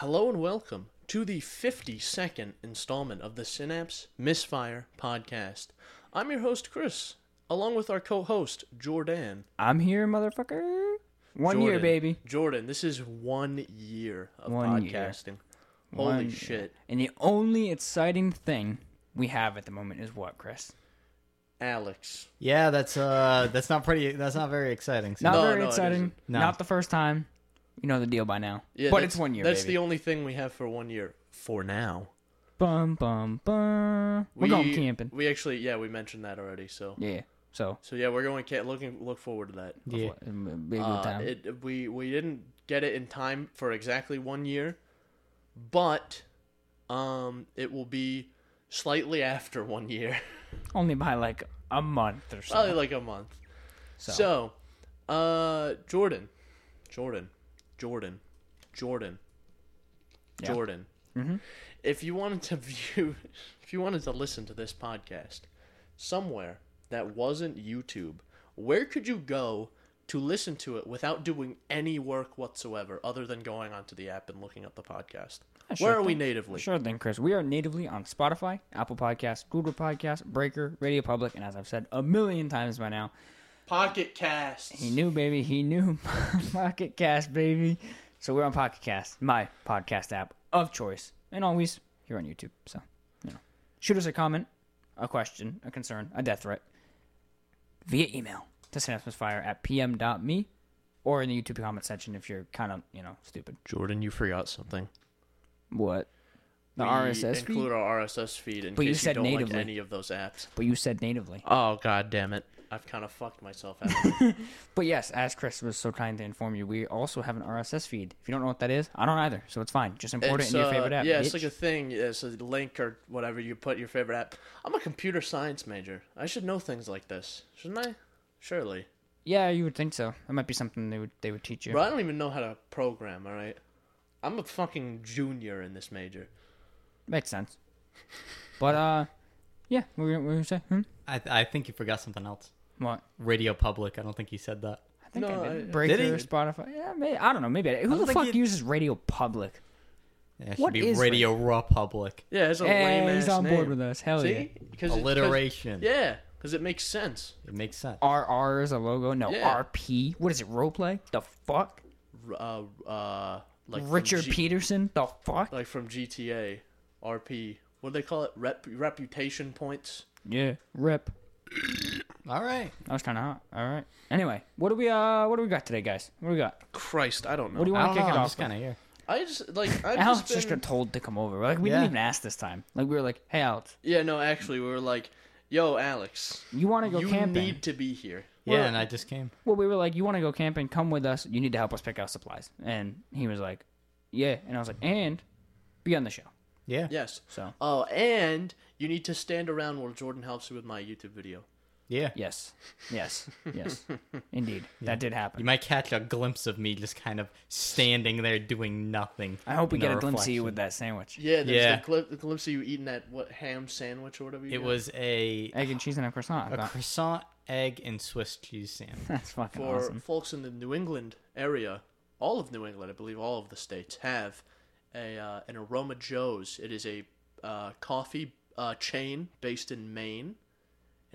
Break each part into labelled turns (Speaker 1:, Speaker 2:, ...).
Speaker 1: Hello and welcome to the 52nd installment of the Synapse Misfire podcast. I'm your host, Chris, along with our co host, Jordan.
Speaker 2: I'm here, motherfucker. One year, baby.
Speaker 1: Jordan, this is one year of
Speaker 2: One year.
Speaker 1: podcasting. Holy
Speaker 2: One-
Speaker 1: shit.
Speaker 2: And the only exciting thing we have at the moment is what, Chris?
Speaker 1: Alex.
Speaker 3: Yeah, that's uh, that's not pretty. That's not very exciting. So
Speaker 2: Not
Speaker 1: No,
Speaker 2: very
Speaker 1: no,
Speaker 2: exciting.
Speaker 3: No.
Speaker 2: Not the first time. You know the deal by now.
Speaker 1: Yeah,
Speaker 2: but
Speaker 1: that's-
Speaker 2: it's one year,
Speaker 1: That's
Speaker 2: baby.
Speaker 1: the only thing we have for one year. For now.
Speaker 2: Bum bum bum. We're
Speaker 1: we,
Speaker 2: going camping.
Speaker 1: We actually, yeah, we mentioned that already. So,
Speaker 2: Yeah. So
Speaker 1: so yeah, we're going ca- looking look forward to that.
Speaker 3: yeah,
Speaker 2: big good
Speaker 1: Uh,
Speaker 2: time.
Speaker 1: it, we we didn't get it in time for exactly one year, but um, it will be slightly after one year,
Speaker 2: Only by like a month or so.
Speaker 1: probably like a month.
Speaker 2: so.
Speaker 1: So, uh, Jordan, Jordan, Jordan, Jordan,
Speaker 2: Yeah.
Speaker 1: Jordan.
Speaker 2: Mhm.
Speaker 1: If you wanted to view, if you wanted to listen to this podcast somewhere that wasn't YouTube, where could you go to listen to it without doing any work whatsoever, other than going onto the app and looking up the podcast?
Speaker 2: sure
Speaker 1: Where are we natively?
Speaker 2: Sure thing, Chris. We are natively on Spotify, Apple Podcasts, Google Podcasts, Breaker, Radio Public, and as I've said a million times by now,
Speaker 1: Pocket Casts.
Speaker 2: He knew, baby. He knew. Pocket Cast, baby. So we're on Pocket Cast, my podcast app of choice, and always here on YouTube. So, you know, shoot us a comment, a question, a concern, a death threat via email to synapsemisfire at pm.me or in the YouTube comment section if you're kind of, you know, stupid.
Speaker 1: Jordan, you forgot something.
Speaker 2: What? The
Speaker 1: we
Speaker 2: RSS feed?
Speaker 1: include our RSS feed in
Speaker 2: But you
Speaker 1: case you,
Speaker 2: said
Speaker 1: don't
Speaker 2: natively.
Speaker 1: like any of those apps.
Speaker 2: But you said natively.
Speaker 1: Oh god damn it! I've kind of fucked myself. haven't
Speaker 2: But yes, as Chris was so kind to inform you, we also have an RSS feed. If you don't know what that is, I don't either. So it's fine. Just import
Speaker 1: It's,
Speaker 2: it into your
Speaker 1: uh,
Speaker 2: favorite app.
Speaker 1: Yeah, it's
Speaker 2: bitch.
Speaker 1: like a thing. It's a link or whatever you put your favorite app. I'm a computer science major. I should know things like this, shouldn't I? Surely.
Speaker 2: Yeah, you would think so. That might be something they would they would teach you.
Speaker 1: Bro, I don't even know how to program. All right. I'm a fucking junior in this major.
Speaker 2: Makes sense. But uh, yeah. What were you, what were you say? Hmm?
Speaker 3: I I think you forgot something else.
Speaker 2: What?
Speaker 3: Radio Public. I don't think he said that.
Speaker 2: I think
Speaker 1: No,
Speaker 2: I
Speaker 1: I-
Speaker 2: did. Breaker,
Speaker 3: Did he?
Speaker 2: Spotify. Yeah, maybe, I don't know. Maybe I, who the fuck
Speaker 3: he-
Speaker 2: uses Radio Public?
Speaker 3: Yeah, it should
Speaker 2: What
Speaker 3: be
Speaker 2: is
Speaker 3: Radio Republic.
Speaker 1: Yeah, it's a lame
Speaker 2: Hey, he's
Speaker 1: ass
Speaker 2: on
Speaker 1: name.
Speaker 2: board with us. Hell yeah.
Speaker 1: Because
Speaker 3: Alliteration.
Speaker 1: Yeah, because it makes sense.
Speaker 3: It makes sense.
Speaker 2: RR is a logo. No,
Speaker 1: Yeah.
Speaker 2: RP. What is it? Roleplay? The fuck?
Speaker 1: Uh, uh, like
Speaker 2: Richard
Speaker 1: G-
Speaker 2: Peterson? The fuck?
Speaker 1: like from GTA, RP. What do they call it? Rep- reputation points.
Speaker 2: Yeah. Rip.
Speaker 3: All right.
Speaker 2: That was kind of hot. All right. Anyway, what do we uh what do we got today, guys? What do we got?
Speaker 1: Christ, I don't know.
Speaker 2: What do you want
Speaker 3: don't
Speaker 2: to
Speaker 3: know.
Speaker 2: kick it
Speaker 3: I'm
Speaker 2: off?
Speaker 3: just kind of here.
Speaker 1: I just like I've
Speaker 2: Alex
Speaker 1: just,
Speaker 2: just got told to come over. Like we
Speaker 3: Yeah.
Speaker 2: didn't even ask this time. Like we were like, "Hey, Alex,
Speaker 1: Yeah, no, actually, we were like, "Yo, Alex,
Speaker 2: you want to go camping?
Speaker 1: you
Speaker 2: camping?"
Speaker 1: need to be here."
Speaker 3: Yeah,
Speaker 2: Well-
Speaker 3: and I just came.
Speaker 2: Well, we were like, "You want to go camping? Come with us. You need to help us pick out supplies." And he was like, "Yeah." And I was like, "And be on the show."
Speaker 3: Yeah.
Speaker 1: Yes.
Speaker 2: So
Speaker 1: Oh, and you need to stand around while Jordan helps you with my YouTube video.
Speaker 3: Yeah.
Speaker 2: yes, yes, yes, indeed, that did happen.
Speaker 3: You might catch a glimpse of me just kind of standing there doing nothing.
Speaker 2: I hope we get
Speaker 3: the
Speaker 2: a glimpse of you with that sandwich,
Speaker 1: Yeah, there's
Speaker 3: Yeah.
Speaker 1: the clip, the glimpse of you eating that what ham sandwich or whatever. You
Speaker 3: It
Speaker 1: got.
Speaker 3: was a
Speaker 2: egg and cheese and a croissant.
Speaker 3: A croissant, egg, and Swiss cheese sandwich.
Speaker 2: That's fucking
Speaker 1: for
Speaker 2: awesome.
Speaker 1: folks in the New England area. All of New England, I believe, all of the states have a uh, an Aroma Joe's. It is a uh, coffee uh, chain based in Maine,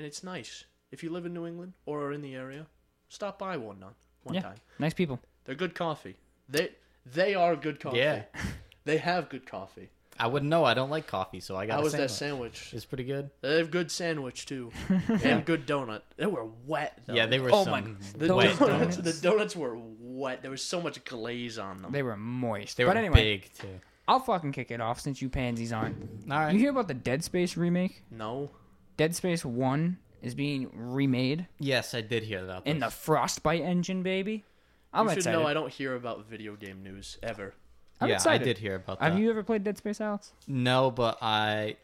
Speaker 1: and it's nice. If you live in New England or are in the area, stop by one on one
Speaker 2: Yeah.
Speaker 1: time.
Speaker 2: Nice people.
Speaker 1: They're good coffee. They they are good coffee.
Speaker 3: Yeah.
Speaker 1: They have good coffee.
Speaker 3: I wouldn't know. I don't like coffee, so I got
Speaker 1: How
Speaker 3: a
Speaker 1: was that
Speaker 3: sandwich.
Speaker 1: sandwich?
Speaker 3: It's pretty good.
Speaker 1: They have good sandwich too, and good donut. They were wet though.
Speaker 3: Yeah, they were
Speaker 2: Oh
Speaker 3: some
Speaker 2: my-
Speaker 1: The
Speaker 3: wet
Speaker 1: donuts,
Speaker 2: donuts.
Speaker 1: the donuts were wet. There was so much glaze on them.
Speaker 2: They were moist.
Speaker 3: They
Speaker 2: but
Speaker 3: were
Speaker 2: anyway,
Speaker 3: big too.
Speaker 2: I'll fucking kick it off since you pansies aren't.
Speaker 3: All right.
Speaker 2: You hear about the Dead Space remake?
Speaker 1: No.
Speaker 2: Dead Space One is being remade
Speaker 3: Yes, I did hear about this.
Speaker 2: in the Frostbite engine, baby. I'm
Speaker 1: you should
Speaker 2: excited.
Speaker 1: know I don't hear about video game news ever.
Speaker 2: I'm
Speaker 3: yeah,
Speaker 2: excited.
Speaker 3: I did hear about that.
Speaker 2: Have you ever played Dead Space, Alex?
Speaker 3: No, but I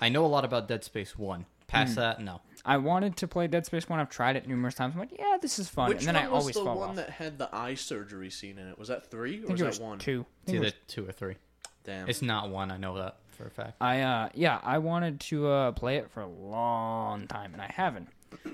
Speaker 3: I know a lot about Dead Space One. Past
Speaker 2: Hmm.
Speaker 3: that, no.
Speaker 2: I wanted to play Dead Space One. I've tried it numerous times. I'm like, yeah, this is fun,
Speaker 1: Which
Speaker 2: and then
Speaker 1: one
Speaker 2: I
Speaker 1: was
Speaker 2: always
Speaker 1: the
Speaker 2: fall
Speaker 1: one
Speaker 2: off.
Speaker 1: that had the eye surgery scene in it? Was that three
Speaker 2: I
Speaker 1: or
Speaker 2: think
Speaker 1: was
Speaker 2: it
Speaker 1: that
Speaker 2: was
Speaker 1: one?
Speaker 2: two. I
Speaker 3: It's
Speaker 2: think it
Speaker 3: either
Speaker 2: was-
Speaker 3: two or three.
Speaker 1: Damn.
Speaker 3: It's not one. I know that for a fact.
Speaker 2: I uh yeah, I wanted to uh play it for a long time, and I haven't.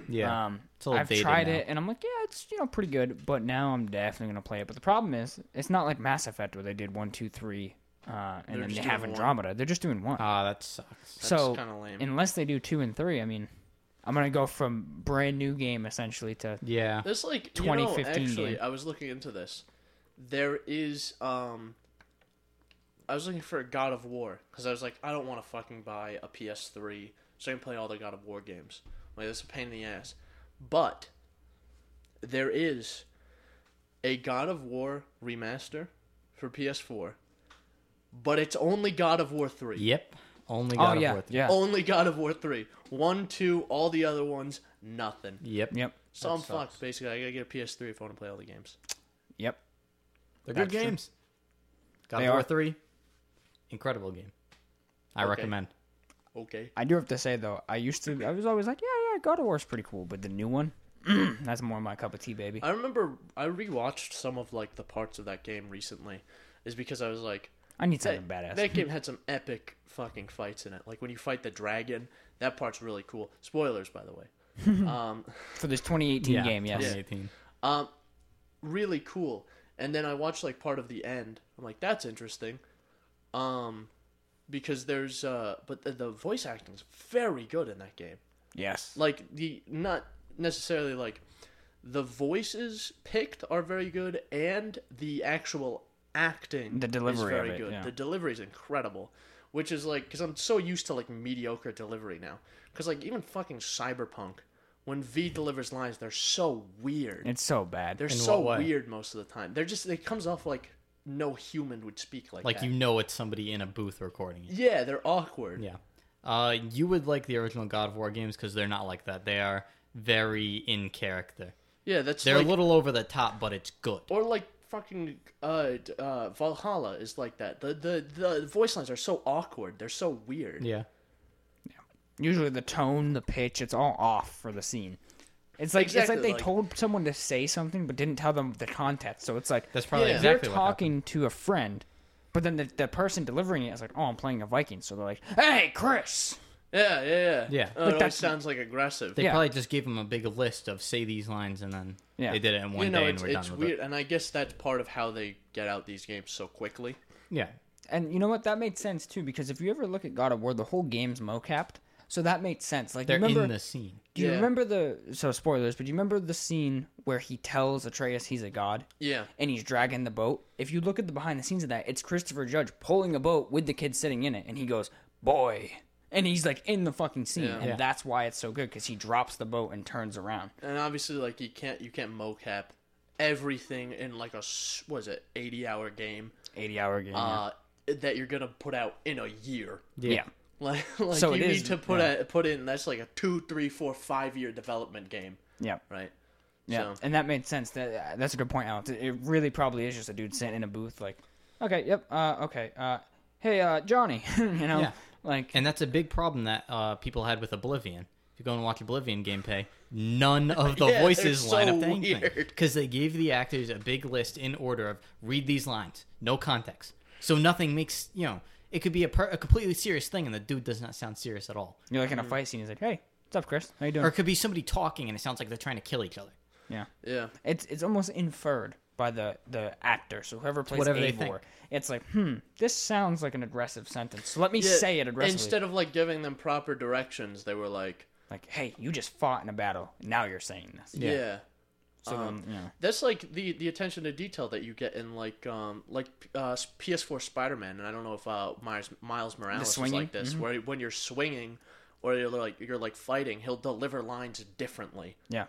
Speaker 3: Yeah.
Speaker 2: Um,
Speaker 3: It's a little
Speaker 2: I've
Speaker 3: dated
Speaker 2: tried
Speaker 3: now.
Speaker 2: it, and I'm like, yeah, it's you know pretty good. But now I'm definitely gonna play it. But the problem is, it's not like Mass Effect where they did one, two, three, uh, and
Speaker 1: They're
Speaker 2: then they have
Speaker 1: doing one.
Speaker 2: Andromeda. They're just doing one.
Speaker 3: Ah, that sucks.
Speaker 1: That's
Speaker 2: so
Speaker 1: kind of lame.
Speaker 2: unless they do two and three, I mean, I'm gonna go from brand new game essentially to
Speaker 3: Yeah.
Speaker 1: There's like
Speaker 2: 2015
Speaker 1: you know, actually,
Speaker 2: game.
Speaker 1: I was looking into this. There is um I was looking for a God of War because I was like, I don't want to fucking buy a PS3 so I can play all the God of War games. Like that's a pain in the ass. But there is a God of War remaster for PS4, but it's only God of War three.
Speaker 3: Yep. Only
Speaker 2: oh
Speaker 3: God of
Speaker 2: yeah,
Speaker 3: War. three.
Speaker 2: yeah,
Speaker 1: Only God of War three. One, two, all the other ones, nothing.
Speaker 3: Yep.
Speaker 2: yep,
Speaker 1: So
Speaker 3: That
Speaker 1: I'm
Speaker 3: sucks.
Speaker 1: fucked. Basically, I gotta get a PS3 if I want to play all the games.
Speaker 2: yep.
Speaker 3: They're good
Speaker 2: That's true.
Speaker 3: games. God
Speaker 2: They
Speaker 3: of War
Speaker 2: are.
Speaker 3: 3. Incredible game. I
Speaker 1: Okay.
Speaker 3: recommend.
Speaker 1: Okay.
Speaker 2: I do have to say though, I used to, I was always like, yeah, yeah, God of War's pretty cool, but the new one, that's more my cup of tea, baby.
Speaker 1: I remember I rewatched some of like the parts of that game recently, is because I was like,
Speaker 2: I need
Speaker 1: that,
Speaker 2: something badass.
Speaker 1: that game had some epic fucking fights in it. Like when you fight the dragon, that part's really cool. Spoilers, by the way. um,
Speaker 2: For this 2018
Speaker 3: Yeah.
Speaker 2: game, yes.
Speaker 3: 2018.
Speaker 1: um, really cool. And then I watched like part of the end. I'm like, that's interesting. Um, because there's uh, but the, the voice acting is very good in that game.
Speaker 2: Yes.
Speaker 1: like the not necessarily like the voices picked are very good and the actual acting
Speaker 2: The delivery
Speaker 1: is very
Speaker 2: it,
Speaker 1: good
Speaker 2: yeah.
Speaker 1: the delivery is incredible which is like because i'm so used to like mediocre delivery now because like even fucking cyberpunk when v delivers lines they're so weird
Speaker 2: It's so bad.
Speaker 1: they're
Speaker 3: In
Speaker 1: so weird most of the time they're just it comes off like no human would speak like that.
Speaker 3: Like
Speaker 1: that.
Speaker 3: you know it's somebody in a booth recording it.
Speaker 1: yeah they're awkward
Speaker 3: Yeah. Uh, you would like the original God of War games because they're not like that. They are very in character.
Speaker 1: yeah that's
Speaker 3: They're
Speaker 1: like,
Speaker 3: a little over the top, but it's good.
Speaker 1: Or like fucking uh, uh, Valhalla is like that. The, the the voice lines are so awkward. They're so weird.
Speaker 3: Yeah.
Speaker 2: Usually the tone, the pitch, it's all off for the scene. It's like it's like they
Speaker 1: like-
Speaker 2: told someone to say something but didn't tell them the context. So it's like
Speaker 3: That's probably
Speaker 1: Yeah.
Speaker 3: exactly
Speaker 2: they're
Speaker 3: what
Speaker 2: talking to a friend, but then the, the person delivering it is like, "Oh, I'm playing a Viking," so they're like, "Hey, Chris."
Speaker 1: Yeah, yeah, yeah.
Speaker 3: Yeah.
Speaker 1: Oh,
Speaker 2: Like
Speaker 1: it always sounds like aggressive.
Speaker 3: They
Speaker 2: Yeah.
Speaker 3: probably just gave him a big list of say these lines, and then
Speaker 2: Yeah.
Speaker 3: they did it in one
Speaker 1: you know,
Speaker 3: day, and
Speaker 1: it's,
Speaker 3: we're
Speaker 1: it's
Speaker 3: done with
Speaker 1: weird,
Speaker 3: it.
Speaker 1: and I guess that's part of how they get out these games so quickly.
Speaker 3: Yeah.
Speaker 2: And you know what? That made sense too because if you ever look at God of War, the whole game's mocapped, so that made sense. Like,
Speaker 3: They're
Speaker 2: remember,
Speaker 3: in the scene.
Speaker 2: do you
Speaker 1: Yeah.
Speaker 2: remember the so spoilers? But do you remember the scene where he tells Atreus he's a god?
Speaker 1: Yeah,
Speaker 2: and he's dragging the boat. If you look at the behind the scenes of that, it's Christopher Judge pulling a boat with the kid sitting in it, and he goes, "Boy," and he's like in the fucking scene,
Speaker 1: Yeah.
Speaker 2: and
Speaker 3: Yeah.
Speaker 2: that's why it's so good because he drops the boat and turns around.
Speaker 1: and obviously, like you can't you can't mocap everything in like a s- what is it eighty hour game
Speaker 2: Eighty hour game.
Speaker 1: uh, that you're gonna put out in a year.
Speaker 2: yeah.
Speaker 1: Like, like
Speaker 2: So
Speaker 1: you
Speaker 2: it
Speaker 1: need
Speaker 2: is-
Speaker 1: to put
Speaker 2: yeah.
Speaker 1: a, put in that's like a two, three, four, five year development game,
Speaker 2: yeah,
Speaker 1: right?
Speaker 2: yeah,
Speaker 1: So-
Speaker 2: and that made sense. That that's a good point, Alex. It it really probably is just a dude sitting in a booth, like, okay, yep, uh, okay, uh, hey, uh, Johnny, you know,
Speaker 3: Yeah.
Speaker 2: like,
Speaker 3: And that's a big problem that uh, people had with Oblivion. If you go and watch Oblivion gameplay, none of the
Speaker 1: Yeah,
Speaker 3: voices line
Speaker 1: so
Speaker 3: up anything
Speaker 1: weird.
Speaker 3: because they gave the actors a big list in order of read these lines, no context, so nothing makes you know. It could be a, per- a completely serious thing, and the dude does not sound serious at all.
Speaker 2: you're like in a fight scene. He's like, hey, what's up, Chris? How you doing?
Speaker 3: Or it could be somebody talking, and it sounds like they're trying to kill each other.
Speaker 2: yeah.
Speaker 1: Yeah.
Speaker 2: it's it's almost inferred by the the actor. So whoever plays
Speaker 3: whatever they
Speaker 2: Eivor,
Speaker 3: think.
Speaker 2: it's like, hmm, this sounds like an aggressive sentence. So let me
Speaker 1: Yeah,
Speaker 2: say it aggressively.
Speaker 1: Instead of like giving them proper directions, they were like,
Speaker 2: like, hey, you just fought in a battle. Now you're saying this.
Speaker 1: "Yeah."
Speaker 3: Yeah.
Speaker 2: So
Speaker 1: Um,
Speaker 2: then, you
Speaker 1: That's like the the attention to detail that you get in like um like uh, PS4 Spider Man, and I don't know if uh, Miles Miles Morales is like this, where when you're swinging or you're like you're like fighting, he'll deliver lines differently.
Speaker 2: yeah.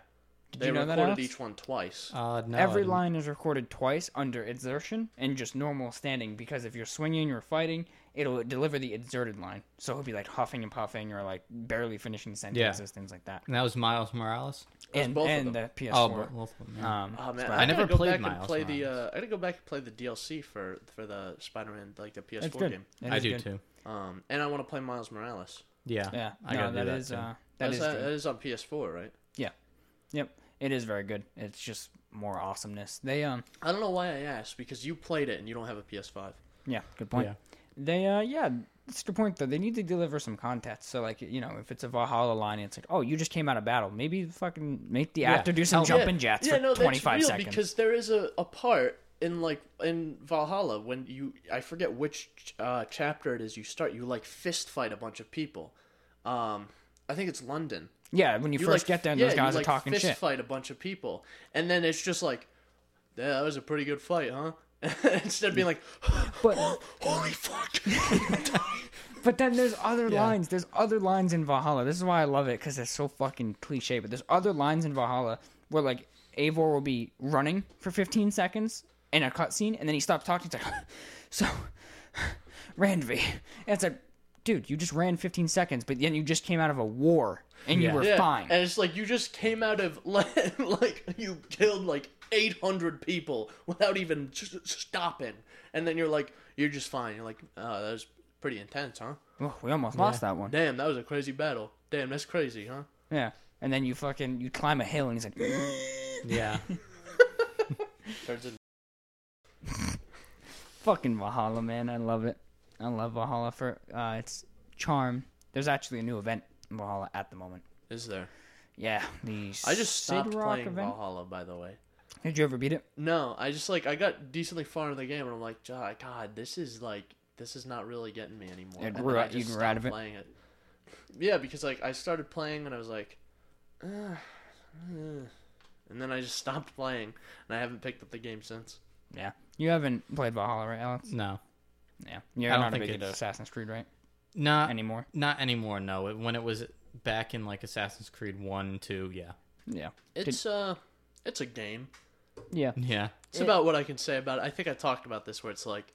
Speaker 2: Did
Speaker 1: They
Speaker 2: you know
Speaker 1: recorded
Speaker 2: Alex?
Speaker 1: each one twice.
Speaker 3: Uh, no,
Speaker 2: Every line is recorded twice under exertion and just normal standing because if you're swinging or fighting, it'll deliver the exerted line. So he'll be like huffing and puffing or like barely finishing sentences, things like that.
Speaker 3: And that was Miles Morales.
Speaker 2: And,
Speaker 1: both of
Speaker 2: and
Speaker 1: them.
Speaker 2: the PS4.
Speaker 3: Oh, both of them. yeah.
Speaker 2: um,
Speaker 1: Oh man, I,
Speaker 3: I never
Speaker 1: go
Speaker 3: played
Speaker 1: back
Speaker 3: Miles
Speaker 1: and play the. Uh, I gotta go back and play the DLC for for the Spider Man like the PS4 game.
Speaker 2: It
Speaker 3: I do
Speaker 2: good.
Speaker 3: too.
Speaker 1: Um, and I want to play Miles Morales.
Speaker 3: Yeah,
Speaker 2: Yeah,
Speaker 3: I
Speaker 2: no,
Speaker 3: gotta do
Speaker 2: that
Speaker 3: that
Speaker 2: is,
Speaker 3: too.
Speaker 2: Uh, that, is
Speaker 1: that, that is on PS4, right? Yeah.
Speaker 2: Yep, it is very good. It's just more awesomeness. They um,
Speaker 1: I don't know why I asked because you played it and you don't have a PS5.
Speaker 2: yeah, good point.
Speaker 3: Yeah.
Speaker 2: They uh yeah, that's the point though. They need to deliver some context. So like you know, if it's a Valhalla line, it's like, oh, you just came out of battle. Maybe fucking make the actor do some
Speaker 3: Hell,
Speaker 2: jumping jacks
Speaker 1: yeah,
Speaker 2: for
Speaker 1: no,
Speaker 2: twenty
Speaker 1: that's real
Speaker 2: seconds.
Speaker 1: because there is a, a part in like in Valhalla when you I forget which uh, chapter it is you start you like fist fight a bunch of people. Um, I think it's London.
Speaker 2: yeah, when you,
Speaker 1: You
Speaker 2: first
Speaker 1: like,
Speaker 2: get there, and
Speaker 1: yeah,
Speaker 2: those guys
Speaker 1: you,
Speaker 2: are
Speaker 1: like,
Speaker 2: talking
Speaker 1: fist
Speaker 2: shit.
Speaker 1: fight a bunch of people, and then it's just like, yeah, that was a pretty good fight, huh? Instead of being like,
Speaker 2: But
Speaker 1: holy fuck.
Speaker 2: but then there's other
Speaker 3: Yeah.
Speaker 2: lines. There's other lines in Valhalla. This is why I love it because it's so fucking cliche. But there's other lines in Valhalla where like Eivor will be running for 15 seconds in a cutscene, and then he stops talking. He's like, so Randvi. And it's like, dude, you just ran 15 seconds, but then you just came out of a war and you
Speaker 3: Yeah.
Speaker 2: were
Speaker 1: Yeah,
Speaker 2: fine.
Speaker 1: and it's like you just came out of like, like you killed like 800 people without even s- stopping, and then you're like, you're just fine. You're like, oh, that was pretty intense, huh?
Speaker 2: Oh, we almost lost that one.
Speaker 1: Damn, that was a crazy battle. Damn, that's crazy, huh?
Speaker 2: Yeah. And then you fucking you climb a hill and he's like,
Speaker 3: Yeah.
Speaker 1: Turns in-
Speaker 2: fucking Valhalla, man. I love it. I love Valhalla for uh, its charm. There's actually a new event in Valhalla at the moment.
Speaker 1: Is there?
Speaker 2: Yeah, the
Speaker 1: I just stopped
Speaker 2: Sid Rock
Speaker 1: playing
Speaker 2: event.
Speaker 1: Valhalla, by the way.
Speaker 2: Did you ever beat it?
Speaker 1: No, I just like I got decently far into the game, and I'm like, "God, God, this is like this is not really getting me anymore.
Speaker 2: Yeah,
Speaker 1: and
Speaker 2: grew
Speaker 1: then I
Speaker 2: out- you
Speaker 1: just
Speaker 2: out
Speaker 1: stopped
Speaker 2: of it?
Speaker 1: playing it. Yeah, because like I started playing and I was like, "Ugh, ugh," and then I just stopped playing, and I haven't picked up the game since.
Speaker 2: Yeah. You haven't played Valhalla, right, Alex?
Speaker 3: No.
Speaker 2: Yeah. You're
Speaker 3: I don't
Speaker 2: not a
Speaker 3: think
Speaker 2: big into
Speaker 3: it's-
Speaker 2: Assassin's Creed, right?
Speaker 3: Not
Speaker 2: Anymore.
Speaker 3: Not anymore. No. It- When it was back in like Assassin's Creed One, Two. Yeah.
Speaker 2: Yeah.
Speaker 1: It's uh, it's a game.
Speaker 2: Yeah.
Speaker 3: Yeah.
Speaker 1: It's about what I can say about it. I think I talked about this where it's like,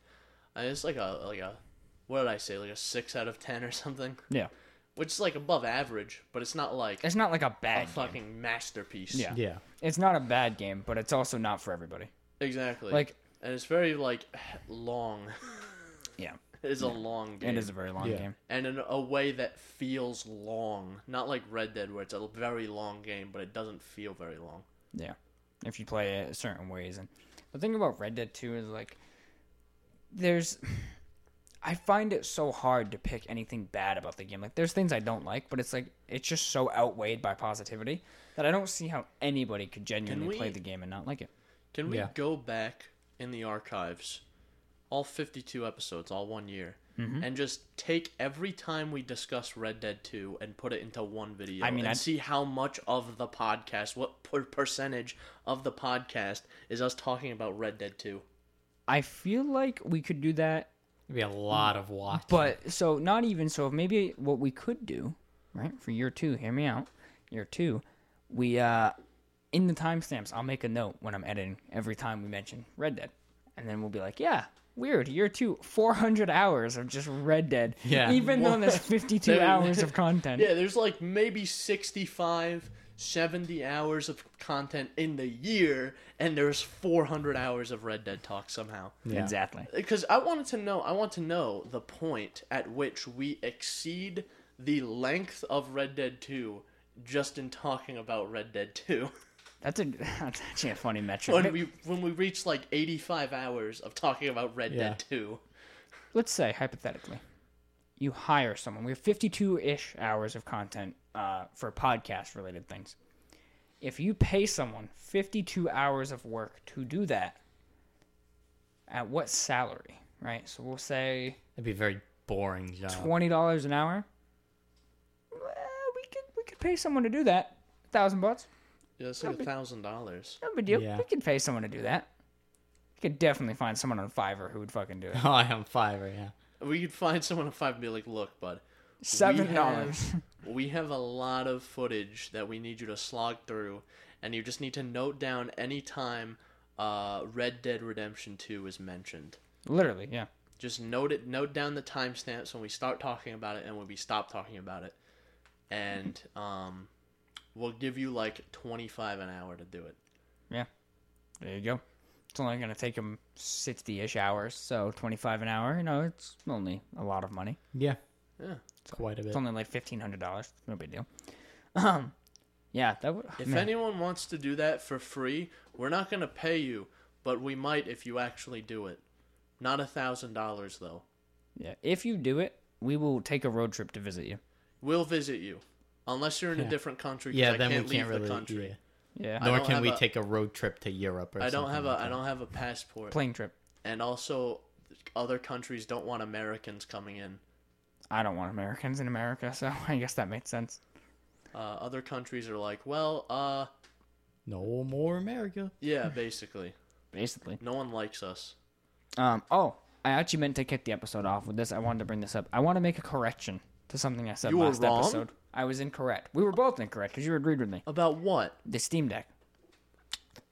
Speaker 1: uh, it's like a like a, what did I say? Like a six out of ten or something,
Speaker 2: Yeah.
Speaker 1: which is like above average, but it's not like
Speaker 2: It's not like a
Speaker 1: a
Speaker 2: bad game.
Speaker 1: fucking masterpiece.
Speaker 2: Yeah.
Speaker 3: Yeah.
Speaker 2: It's not a bad game, but it's also not for everybody.
Speaker 1: exactly.
Speaker 2: Like,
Speaker 1: and it's very like long.
Speaker 2: yeah.
Speaker 1: It is a long game.
Speaker 2: It is a very long
Speaker 3: Yeah.
Speaker 2: game.
Speaker 1: and in a way that feels long, not like Red Dead where it's a very long game, but it doesn't feel very long.
Speaker 2: Yeah, if you play it certain ways. And the thing about Red Dead Two is like, there's, I find it so hard to pick anything bad about the game. Like, there's things I don't like, but it's like it's just so outweighed by positivity that I don't see how anybody could genuinely
Speaker 1: we-
Speaker 2: play the game and not like it.
Speaker 1: Can we
Speaker 3: Yeah.
Speaker 1: go back in the archives, all 52 episodes, all one year,
Speaker 2: Mm-hmm.
Speaker 1: and just take every time we discuss Red Dead 2 and put it into one video
Speaker 2: I mean,
Speaker 1: and
Speaker 2: I'd-
Speaker 1: see how much of the podcast, what per- percentage of the podcast is us talking about Red Dead 2?
Speaker 2: I feel like we could do that
Speaker 3: It'd be a lot of watch.
Speaker 2: But so not even so. Maybe what we could do, right, for year two. Hear me out. Year two, we uh, in the timestamps, I'll make a note when I'm editing every time we mention Red Dead, and then we'll be like, yeah, weird. Year two, 400 hours of just Red Dead.
Speaker 3: Yeah.
Speaker 2: Even though there's 52
Speaker 1: There-
Speaker 2: hours of content.
Speaker 1: Yeah, there's like maybe 65, 70 hours of content in the year, and there's 400 hours of Red Dead talk somehow.
Speaker 3: Yeah.
Speaker 2: Exactly.
Speaker 1: Uh, because I wanted to know, I want to know the point at which we exceed the length of Red Dead 2 just in talking about Red Dead 2.
Speaker 2: That's a that's actually a funny metric.
Speaker 1: when we when we reach like 85 hours of talking about Red
Speaker 3: Yeah.
Speaker 1: Dead 2.
Speaker 2: let's say hypothetically you hire someone we have 52-ish hours of content uh, for podcast related things if you pay someone 52 hours of work to do that at what salary right so we'll say
Speaker 3: It'd be a very boring job.
Speaker 2: $20 an hour well, we could we could pay someone to do that thousand bucks
Speaker 1: Yeah, it's like a thousand dollars.
Speaker 2: no big deal
Speaker 3: Yeah.
Speaker 2: we could pay someone to do that you could definitely find someone on fiverr who would fucking do it
Speaker 3: Oh, I am Fiverr. Yeah.
Speaker 1: We could find someone on five and be like, "Look, bud,
Speaker 2: seven dollars
Speaker 1: we have a lot of footage that we need you to slog through, and you just need to note down any time uh, Red Dead Redemption 2 is mentioned.
Speaker 2: literally yeah
Speaker 1: Just note it, note down the timestamps when we start talking about it and when we stop talking about it, and um, we'll give you like 25 an hour to do it. Yeah.
Speaker 2: There you go. It's only going to take them 60 ish hours, so 25 an hour. You know, it's only a lot of money.
Speaker 3: Yeah.
Speaker 1: Yeah.
Speaker 3: It's quite a bit.
Speaker 2: It's only like $1,500. No big deal. Um, yeah, that would.
Speaker 1: If
Speaker 2: man,
Speaker 1: anyone wants to do that for free, we're not gonna pay you, but we might if you actually do it. Not a thousand dollars though.
Speaker 2: Yeah. If you do it, we will take a road trip to visit you.
Speaker 1: We'll visit you, unless you're in a different country.
Speaker 3: Yeah,
Speaker 1: I
Speaker 3: then
Speaker 1: can't
Speaker 3: we can't
Speaker 1: leave
Speaker 3: really.
Speaker 1: the country.
Speaker 3: yeah.
Speaker 2: Yeah.
Speaker 3: Nor can we
Speaker 1: a-
Speaker 3: take a road trip to Europe or
Speaker 1: I don't
Speaker 3: something
Speaker 1: have a
Speaker 3: like
Speaker 1: I don't have a passport,
Speaker 2: Plane trip.
Speaker 1: and also other countries don't want Americans coming in.
Speaker 2: I don't want Americans in America, so I guess that makes sense.
Speaker 1: Uh, other countries are like, well, uh,
Speaker 3: No more America.
Speaker 1: yeah, basically,
Speaker 2: Basically.
Speaker 1: no one likes us.
Speaker 2: Um. Oh, I actually meant to kick the episode off with this. I wanted to bring this up. I want to make a correction to something I said
Speaker 1: You were
Speaker 2: last
Speaker 1: wrong?
Speaker 2: episode. I was incorrect. We were both incorrect because you agreed with me.
Speaker 1: About what?
Speaker 2: The Steam Deck.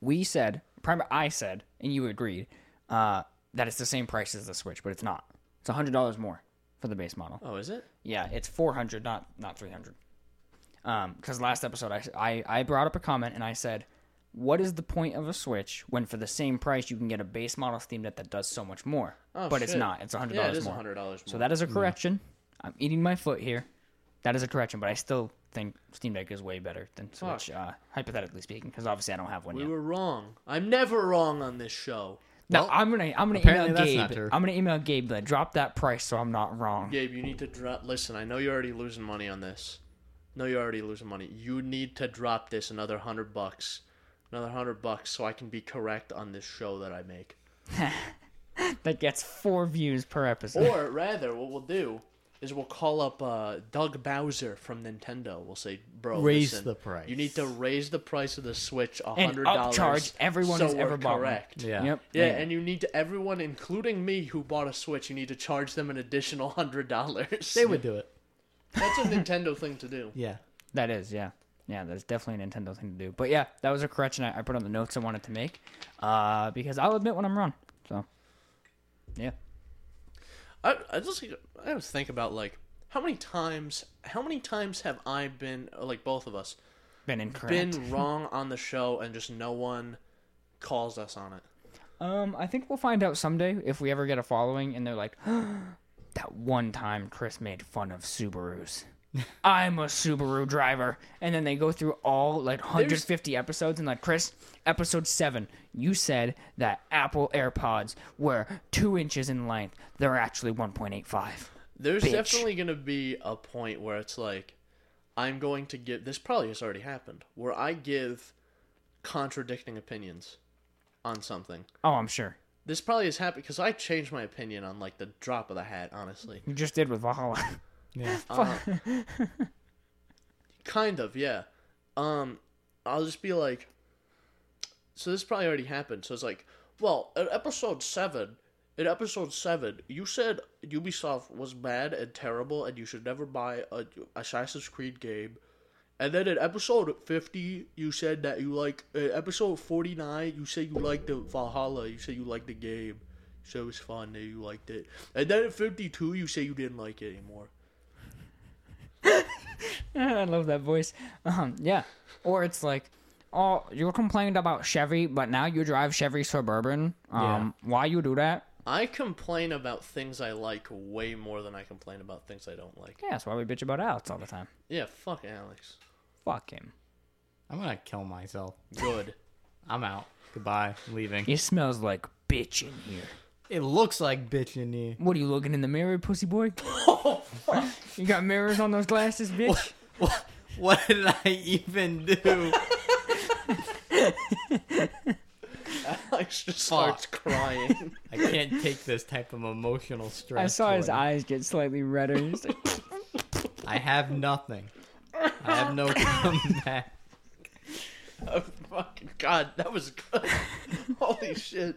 Speaker 2: We said, prim- I said, and you agreed, uh, that it's the same price as the Switch, but it's not. It's hundred dollars more for the base model.
Speaker 1: Oh, is it?
Speaker 2: Yeah, it's four hundred, not not three hundred. Um, because last episode I, I I brought up a comment and I said, what is the point of a Switch when for the same price you can get a base model Steam Deck that does so much more?
Speaker 1: Oh,
Speaker 2: but it's not. It's hundred
Speaker 1: Yeah, it
Speaker 2: dollars
Speaker 1: is
Speaker 2: more.
Speaker 1: hundred dollars more.
Speaker 2: So that is a correction. I'm eating my foot here. That is a correction, but I still think Steam Deck is way better than Switch, uh, hypothetically speaking, because obviously I don't have one
Speaker 1: we
Speaker 2: yet.
Speaker 1: were wrong. I'm never wrong on this show.
Speaker 2: No,
Speaker 3: Well,
Speaker 2: I'm gonna I'm gonna
Speaker 3: apparently
Speaker 2: email
Speaker 3: that's
Speaker 2: Gabe.
Speaker 3: true.
Speaker 2: I'm gonna email Gabe that drop that price so I'm not wrong.
Speaker 1: Gabe, you need to drop. Listen, I know you're already losing money on this. No, you're already losing money. You need to drop this another hundred bucks, another hundred bucks, so I can be correct on this show that I make.
Speaker 2: That gets four views per episode.
Speaker 1: Or rather, what we'll do is we'll call up uh, Doug Bowser from Nintendo. We'll say, "Bro,
Speaker 3: Raise
Speaker 1: listen,
Speaker 3: the price."
Speaker 1: You need to raise the price of the Switch a hundred dollars.
Speaker 2: upcharge everyone
Speaker 1: so
Speaker 2: who's ever bought
Speaker 1: correct.
Speaker 3: Yeah.
Speaker 2: Yep.
Speaker 1: Yeah, and you need to everyone, including me, who bought a Switch. You need to charge them an additional hundred dollars.
Speaker 3: They would do it.
Speaker 1: That's a Nintendo thing to do.
Speaker 3: Yeah.
Speaker 2: That is, yeah. Yeah, that's definitely a Nintendo thing to do. But yeah, that was a correction I, I put on the notes I wanted to make. Uh, because I'll admit when I'm wrong. So, yeah.
Speaker 1: I, I just I just think about like how many times how many times have I been like both of us
Speaker 2: Been incorrect.
Speaker 1: been wrong on the show and just no one calls us on it.
Speaker 2: Um, I think we'll find out someday if we ever get a following and they're like, that one time Chris made fun of Subarus. I'm a Subaru driver. And then they go through all like 150 episodes and like, Chris, episode 7, you said that Apple AirPods were 2 inches in length. They're actually 1.85.
Speaker 1: There's
Speaker 2: Bitch.
Speaker 1: definitely going to be a point where it's like I'm going to give this probably has already happened where I give contradicting opinions on something.
Speaker 2: Oh, I'm sure.
Speaker 1: This probably has happened because I changed my opinion on like the drop of the hat. Honestly,
Speaker 2: You just did with Valhalla.
Speaker 3: Yeah.
Speaker 1: Uh, kind of, yeah. Um, I'll just be like, so this probably already happened. So it's like, well, in episode seven, in episode seven, you said Ubisoft was bad and terrible, and you should never buy a Assassin's Creed game. And then in episode fifty, you said that you like. In episode forty nine, you said you liked the Valhalla. You said you liked the game. You said it was fun. That you liked it. And then at fifty two, you say you didn't like it anymore.
Speaker 2: I love that voice. Um, yeah. Or it's like, oh, you complained about Chevy, but now you drive Chevy Suburban. Um, why you do that?
Speaker 1: I complain about things I like way more than I complain about things I don't like.
Speaker 2: Yeah, that's why we bitch about Alex all the time.
Speaker 1: Yeah, fuck Alex.
Speaker 2: Fuck him.
Speaker 3: I'm gonna kill myself.
Speaker 1: Good.
Speaker 3: I'm out. Goodbye. I'm leaving.
Speaker 2: It smells like bitch in here.
Speaker 3: It looks like bitch in here.
Speaker 2: What are you looking in the mirror, pussy boy? Oh, you got mirrors on those glasses, bitch?
Speaker 3: What, what did I even do?
Speaker 1: Alex just starts crying.
Speaker 3: I can't take this type of emotional stress.
Speaker 2: I saw his eyes get slightly redder. He's like,
Speaker 3: I have nothing. I have no comeback.
Speaker 1: oh, fucking God, that was good. Holy shit.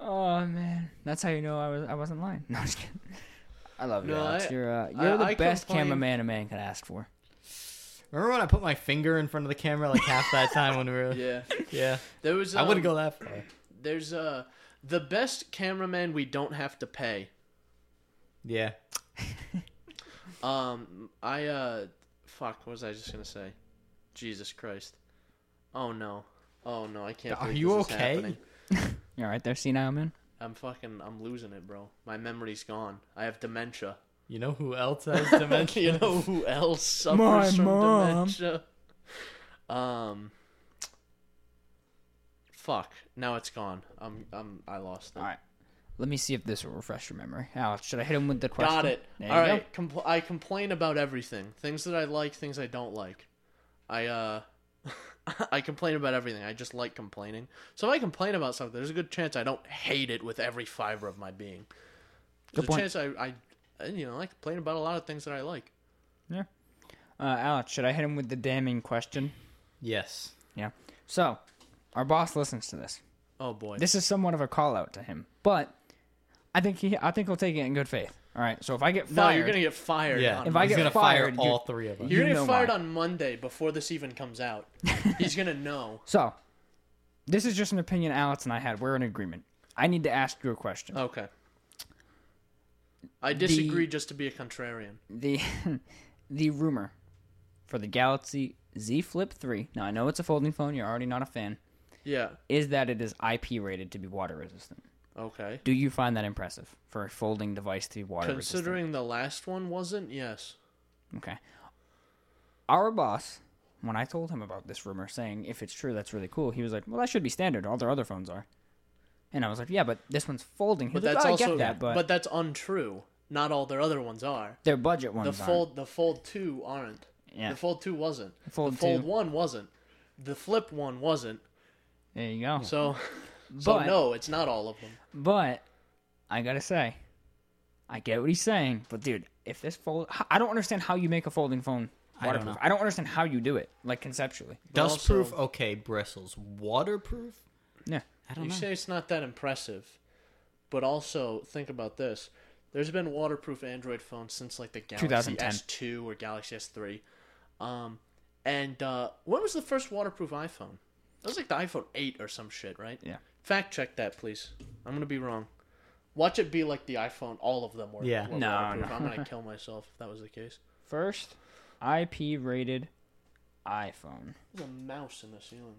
Speaker 2: Oh man, that's how you know I was I wasn't lying. No, I'm just kidding. I love you,
Speaker 1: No,
Speaker 2: Alex.
Speaker 1: I-
Speaker 2: you're uh, you're the
Speaker 1: I
Speaker 2: best
Speaker 1: complain-
Speaker 2: cameraman a man could ask for.
Speaker 3: Remember when I put my finger in front of the camera like half that time when we were?
Speaker 1: Yeah.
Speaker 3: Yeah.
Speaker 1: There was.
Speaker 3: I wouldn't
Speaker 1: um,
Speaker 3: go that far.
Speaker 1: There's uh the best cameraman we don't have to pay.
Speaker 3: Yeah.
Speaker 1: Um, I uh, fuck. What was I just gonna say? Jesus Christ. Oh no. Oh no, I can't.
Speaker 3: Are
Speaker 1: believe
Speaker 3: you
Speaker 1: this is
Speaker 3: okay?
Speaker 1: happening.
Speaker 2: You all right there, senile man?
Speaker 1: I'm fucking. I'm losing it, bro. My memory's gone. I have dementia.
Speaker 3: You know who else has dementia?
Speaker 1: you know who else suffers
Speaker 2: My
Speaker 1: from
Speaker 2: mom.
Speaker 1: dementia? Um. Fuck. Now it's gone. I'm. I'm. I lost it.
Speaker 2: All right. Let me see if this will refresh your memory. Alex, should I hit him with the question?
Speaker 1: Got it.
Speaker 2: There
Speaker 1: All
Speaker 2: you
Speaker 1: right. Compl- I complain about everything. Things that I like, things I don't like. I uh, I complain about everything. I just like complaining. So if I complain about something, there's a good chance I don't hate it with every fiber of my being. There's
Speaker 2: Good
Speaker 1: a
Speaker 2: point.
Speaker 1: chance I, I, I, you know, I complain about a lot of things that I like.
Speaker 2: Yeah. Uh, Alex, should I hit him with the damning question?
Speaker 3: Yes.
Speaker 2: Yeah. So, our boss listens to this.
Speaker 1: Oh boy.
Speaker 2: This is somewhat of a call out to him, but I think he, I think he'll take it in good faith. All right. So if I get
Speaker 1: no,
Speaker 2: fired,
Speaker 1: you're gonna get fired.
Speaker 3: Yeah.
Speaker 1: on
Speaker 2: If I
Speaker 3: He's
Speaker 2: get
Speaker 3: gonna
Speaker 2: fired,
Speaker 3: fire
Speaker 2: you-
Speaker 3: all three of us.
Speaker 1: You're
Speaker 2: You
Speaker 1: gonna
Speaker 2: know
Speaker 1: get fired
Speaker 2: why.
Speaker 1: on Monday before this even comes out. He's gonna know.
Speaker 2: so this is just an opinion Alex and I had. We're in agreement. I need to ask you a question.
Speaker 1: Okay. I disagree just to be a contrarian.
Speaker 2: The the rumor for the Galaxy Z Flip 3. Now I know it's a folding phone. You're already not a fan.
Speaker 1: Yeah.
Speaker 2: Is that it is IP rated to be water resistant?
Speaker 1: Okay.
Speaker 2: Do you find that impressive for a folding device to be water resistant?
Speaker 1: Considering the last one wasn't, yes.
Speaker 2: Okay. Our boss, when I told him about this rumor, saying if it's true, that's really cool, he was like, "Well, that should be standard. All their other phones are." And I was like, "Yeah, but this one's folding." He
Speaker 1: But
Speaker 2: like,
Speaker 1: that's
Speaker 2: "Oh,
Speaker 1: also
Speaker 2: I get that, but,
Speaker 1: that's untrue. Not all their other ones are.
Speaker 2: their budget ones
Speaker 1: The
Speaker 2: aren't."
Speaker 1: fold the fold two aren't.
Speaker 2: Yeah.
Speaker 1: The fold two wasn't. The
Speaker 2: Fold
Speaker 1: fold
Speaker 2: 2.
Speaker 1: one wasn't. The flip one wasn't.
Speaker 2: There you go.
Speaker 1: So so
Speaker 2: But-
Speaker 1: no, it's not all of them.
Speaker 2: But I gotta say, I get what he's saying. But dude, if this fold, I don't understand how you make a folding phone
Speaker 3: I don't
Speaker 2: waterproof. I don't, understand how you do it, like conceptually.
Speaker 1: But
Speaker 3: Dust
Speaker 1: also-
Speaker 3: okay. Bristles, waterproof.
Speaker 2: Yeah.
Speaker 3: I don't
Speaker 1: You
Speaker 3: know.
Speaker 1: say it's not that impressive, but also think about this. There's been waterproof Android phones since like the Galaxy S2 or Galaxy S3. Um, and uh, when was the first waterproof iPhone? That was like the iPhone 8 or some shit, right?
Speaker 2: Yeah.
Speaker 1: Fact check that, please. I'm gonna be wrong. Watch it be like the iPhone. All of them were.
Speaker 3: Yeah.
Speaker 1: were
Speaker 2: No,
Speaker 1: waterproof.
Speaker 2: no.
Speaker 1: I'm gonna kill myself if that was the case.
Speaker 2: First, IP rated iPhone.
Speaker 1: There's a mouse in the ceiling.